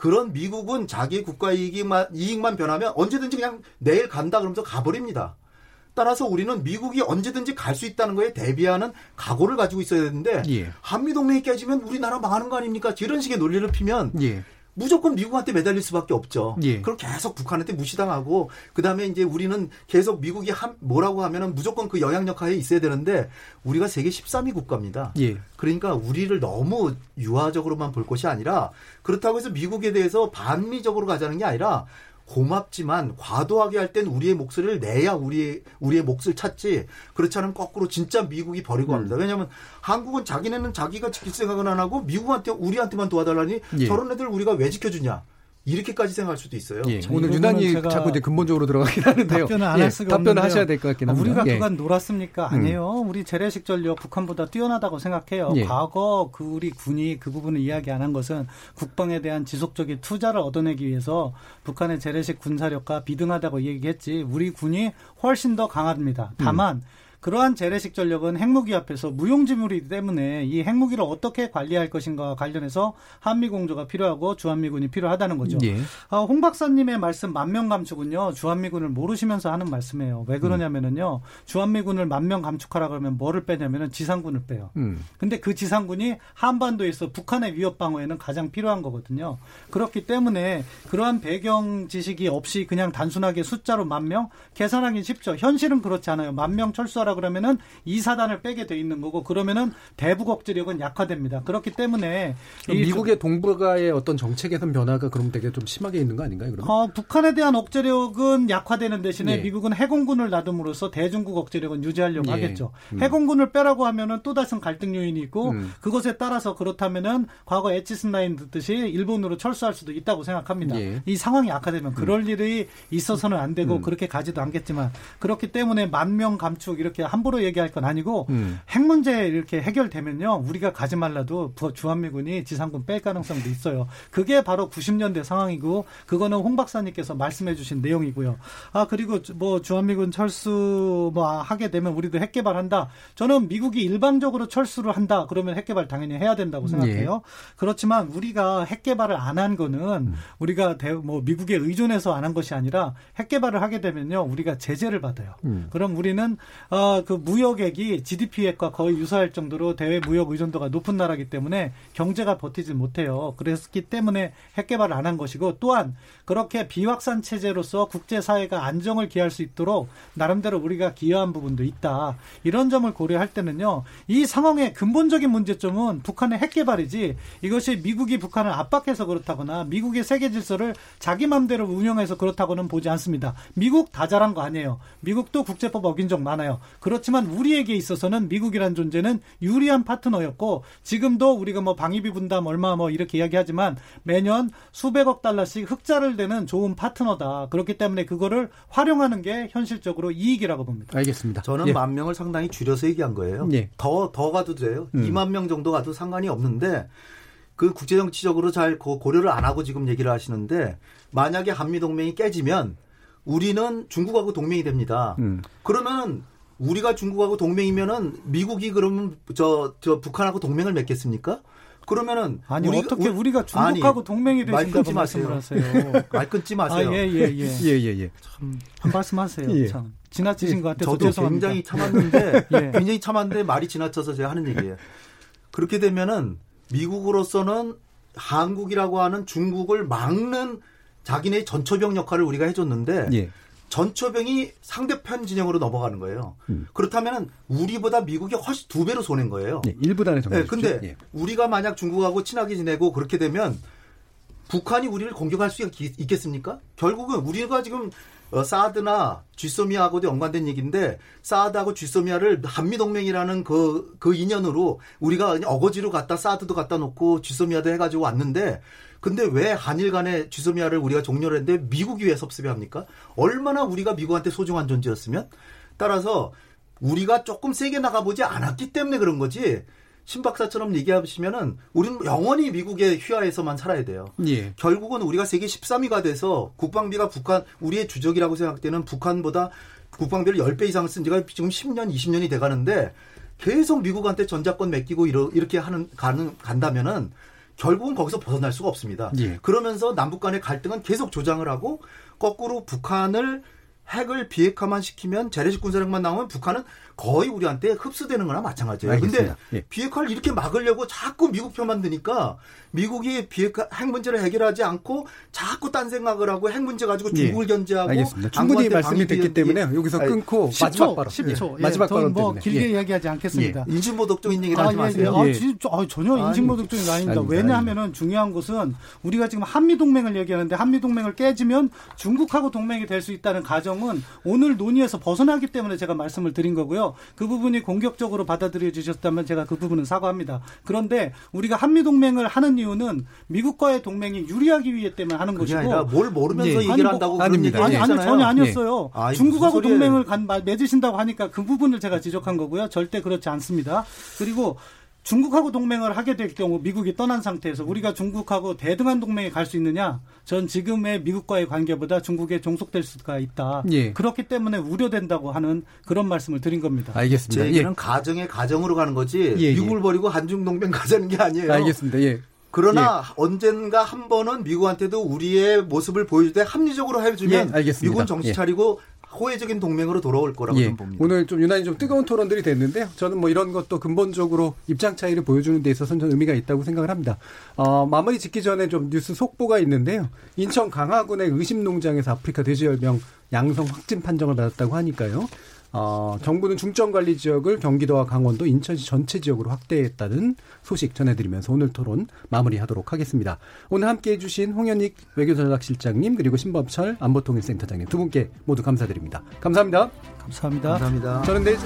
그런 미국은 자기 국가 이익만 이익만 변하면 언제든지 그냥 내일 간다 그러면서 가버립니다. 따라서 우리는 미국이 언제든지 갈 수 있다는 거에 대비하는 각오를 가지고 있어야 되는데 예. 한미 동맹이 깨지면 우리나라 망하는 거 아닙니까? 이런 식의 논리를 피면 예. 무조건 미국한테 매달릴 수밖에 없죠. 예. 그럼 계속 북한한테 무시당하고 그다음에 이제 우리는 계속 미국이 한, 뭐라고 하면은 무조건 그 영향력 하에 있어야 되는데 우리가 세계 13위 국가입니다. 예. 그러니까 우리를 너무 유화적으로만 볼 것이 아니라 그렇다고 해서 미국에 대해서 반미적으로 가자는 게 아니라 고맙지만 과도하게 할 땐 우리의 목소리를 내야 우리의 우리의 몫을 찾지 그렇지 않으면 거꾸로 진짜 미국이 버리고 합니다. 음. 왜냐하면 한국은 자기네는 자기가 지킬 생각은 안 하고 미국한테 우리한테만 도와달라니 예. 저런 애들 우리가 왜 지켜주냐 이렇게까지 생각할 수도 있어요. 예. 이 오늘 유난히 자꾸 이제 근본적으로 들어가긴 하는데요. 답변을 안 예, 할 수가 답변을 없는데요. 하셔야 될 것 같긴 합니다. 우리가 예. 그간 놀았습니까? 음. 아니에요. 우리 재래식 전력 북한보다 뛰어나다고 생각해요. 예. 과거 그 우리 군이 그 부분을 이야기 안 한 것은 국방에 대한 지속적인 투자를 얻어내기 위해서 북한의 재래식 군사력과 비등하다고 얘기했지 우리 군이 훨씬 더 강합니다. 다만 그러한 재래식 전력은 핵무기 앞에서 무용지물이기 때문에 이 핵무기를 어떻게 관리할 것인가와 관련해서 한미 공조가 필요하고 주한미군이 필요하다는 거죠. 예. 아, 홍 박사님의 말씀 만명 감축은요 주한미군을 모르시면서 하는 말씀이에요. 왜 그러냐면은요 주한미군을 만명 감축하라 그러면 뭐를 빼냐면은 지상군을 빼요. 음. 근데 그 지상군이 한반도에서 북한의 위협 방어에는 가장 필요한 거거든요. 그렇기 때문에 그러한 배경 지식이 없이 그냥 단순하게 숫자로 만 명 계산하기 쉽죠. 현실은 그렇지 않아요. 만 명 철수하라 그러면은 이 사단을 빼게 돼 있는 거고 그러면은 대북 억제력은 약화됩니다. 그렇기 때문에 그럼 이 미국의 동북아의 어떤 정체 개선 변화가 그럼 되게 좀 심하게 있는 거 아닌가요? 그러면? 어, 북한에 대한 억제력은 약화되는 대신에 예. 미국은 해공군을 놔둠으로써 대중국 억제력은 유지하려고 예. 하겠죠. 음. 해공군을 빼라고 하면은 또 다른 갈등 요인이 있고 음. 그것에 따라서 그렇다면은 과거 에치슨 라인 듣듯이 일본으로 철수할 수도 있다고 생각합니다. 예. 이 상황이 악화되면 그럴 일이 있어서는 안 되고 음. 그렇게 가지도 않겠지만 그렇기 때문에 만 명 감축 이렇게 이렇게 함부로 얘기할 건 아니고 음. 핵 문제 이렇게 해결되면요 우리가 가지 말라도 주한미군이 지상군 뺄 가능성도 있어요. 그게 바로 90년대 상황이고 그거는 홍 박사님께서 말씀해주신 내용이고요. 아 그리고 뭐 주한미군 철수 뭐 하게 되면 우리도 핵 개발한다. 저는 미국이 일방적으로 철수를 한다. 그러면 핵 개발 당연히 해야 된다고 생각해요. 예. 그렇지만 우리가 핵 개발을 안 한 거는 음. 우리가 대, 뭐 미국에 의존해서 안 한 것이 아니라 핵 개발을 하게 되면요 우리가 제재를 받아요. 음. 그럼 우리는 어, 그 무역액이 GDP액과 거의 유사할 정도로 대외 무역 의존도가 높은 나라기 때문에 경제가 버티지 못해요. 그랬기 때문에 핵 개발을 안 한 것이고 또한 그렇게 비확산 체제로서 국제 사회가 안정을 기할 수 있도록 나름대로 우리가 기여한 부분도 있다. 이런 점을 고려할 때는요. 이 상황의 근본적인 문제점은 북한의 핵 개발이지 이것이 미국이 북한을 압박해서 그렇다거나 미국의 세계 질서를 자기 맘대로 운영해서 그렇다고는 보지 않습니다. 미국 다 잘한 거 아니에요. 미국도 국제법 어긴 적 많아요. 그렇지만 우리에게 있어서는 미국이란 존재는 유리한 파트너였고 지금도 우리가 뭐 방위비 분담 얼마 뭐 이렇게 이야기하지만 매년 수백억 달러씩 흑자를 내는 좋은 파트너다. 그렇기 때문에 그거를 활용하는 게 현실적으로 이익이라고 봅니다. 알겠습니다. 저는 예. 만 명을 상당히 줄여서 얘기한 거예요. 예. 더, 더 가도 돼요. 음. 2만 명 정도 가도 상관이 없는데 그 국제정치적으로 잘 고려를 안 하고 지금 얘기를 하시는데 만약에 한미동맹이 깨지면 우리는 중국하고 동맹이 됩니다. 음. 그러면은 우리가 중국하고 동맹이면은 미국이 그러면 저, 저 북한하고 동맹을 맺겠습니까? 그러면은 아니 우리, 어떻게 우리, 가 중국하고 아니, 동맹이 되신다고 말씀을 하세요? 말 끊지 마세요. 아, 예, 예, 예. 예, 예, 예. 참, 한 말씀하세요. 예. 참. 지나치신 예. 것 같아서 저도 죄송합니다. 굉장히 참았는데 예. 굉장히 참았는데 말이 지나쳐서 제가 하는 얘기예요. 그렇게 되면은 미국으로서는 한국이라고 하는 중국을 막는 자기네 전초병 역할을 우리가 해줬는데 예. 전초병이 상대편 진영으로 넘어가는 거예요. 음. 그렇다면 우리보다 미국이 훨씬 두 배로 손해인 거예요. 네, 일부단의 정도. 네, 근데 예. 우리가 만약 중국하고 친하게 지내고 그렇게 되면 북한이 우리를 공격할 수 있겠습니까? 결국은 우리가 지금 어, 사드나 쥐소미아하고도 연관된 얘기인데 사드하고 쥐소미아를 한미동맹이라는 그, 그 인연으로 우리가 어거지로 갖다 사드도 갖다 놓고 쥐소미아도 해가지고 왔는데 근데 왜 한일 간의 쥐소미아를 우리가 종료를 했는데 미국이 왜 섭습해 합니까? 얼마나 우리가 미국한테 소중한 존재였으면 따라서 우리가 조금 세게 나가보지 않았기 때문에 그런 거지 신 박사처럼 얘기하시면은 우리는 영원히 미국의 휘하에서만 살아야 돼요. 예. 결국은 우리가 세계 13위가 돼서 국방비가 북한 우리의 주적이라고 생각되는 북한보다 국방비를 10배 이상 쓴 지가 지금 10년, 20년이 돼 가는데 계속 미국한테 전자권 맡기고 이렇게 하는 가는 간다면은 결국은 거기서 벗어날 수가 없습니다. 예. 그러면서 남북 간의 갈등은 계속 조장을 하고 거꾸로 북한을 핵을 비핵화만 시키면 재래식 군사력만 나오면 북한은 거의 우리한테 흡수되는 거나 마찬가지예요. 알겠습니다. 근데 예. 비핵화를 이렇게 막으려고 자꾸 미국 편만 드니까 미국이 비핵화 핵 문제를 해결하지 않고 자꾸 딴 생각을 하고 핵 문제 가지고 예. 중국을 예. 견제하고 알겠습니다. 충분히 말씀이 됐기 때문에 여기서 끊고 10초, 마지막 발언 10초. 예. 마지막 발언 뭐 길게 예. 이야기하지 않겠습니다. 예. 인신모독적 인 얘기를 아, 하지 마세요. 아, 진짜, 아, 전혀 인신모독적인 거 아닙니다. 왜냐하면은 중요한 것은 우리가 지금 한미 동맹을 얘기하는데 한미 동맹을 깨지면 중국하고 동맹이 될 수 있다는 가정 은 오늘 논의에서 벗어나기 때문에 제가 말씀을 드린 거고요. 그 부분이 공격적으로 받아들여 주셨다면 제가 그 부분은 사과합니다. 그런데 우리가 한미 동맹을 하는 이유는 미국과의 동맹이 유리하기 위해 때문에 하는 것이고 뭘 모르면서 예. 얘기를 아니, 뭐, 한다고 아닙니다. 아니, 아니 전혀 아니었어요. 예. 중국하고 동맹을 간, 맺으신다고 하니까 그 부분을 제가 지적한 거고요. 절대 그렇지 않습니다. 그리고 중국하고 동맹을 하게 될 경우 미국이 떠난 상태에서 우리가 중국하고 대등한 동맹에 갈 수 있느냐? 전 지금의 미국과의 관계보다 중국에 종속될 수가 있다. 예. 그렇기 때문에 우려된다고 하는 그런 말씀을 드린 겁니다. 알겠습니다. 제 얘기는 예. 가정의 가정으로 가는 거지 예, 예. 미국을 버리고 한중 동맹 가자는 게 아니에요. 알겠습니다. 예. 그러나 예. 언젠가 한 번은 미국한테도 우리의 모습을 보여줄 때 합리적으로 해주면 예, 미국은 정신 차리고 호혜적인 동맹으로 돌아올 거라고 예, 봅니다. 오늘 좀 유난히 좀 뜨거운 토론들이 됐는데요. 저는 뭐 이런 것도 근본적으로 입장 차이를 보여주는 데 있어서는 좀 의미가 있다고 생각을 합니다. 어, 마무리 짓기 전에 좀 뉴스 속보가 있는데요. 인천 강화군의 의심 농장에서 아프리카 돼지열병 양성 확진 판정을 받았다고 하니까요. 어, 정부는 중점 관리 지역을 경기도와 강원도, 인천시 전체 지역으로 확대했다는 소식 전해드리면서 오늘 토론 마무리하도록 하겠습니다. 오늘 함께해 주신 홍현익 외교전략실장님 그리고 신범철 안보통일센터장님 두 분께 모두 감사드립니다. 감사합니다. 감사합니다. 감사합니다. 저는 내일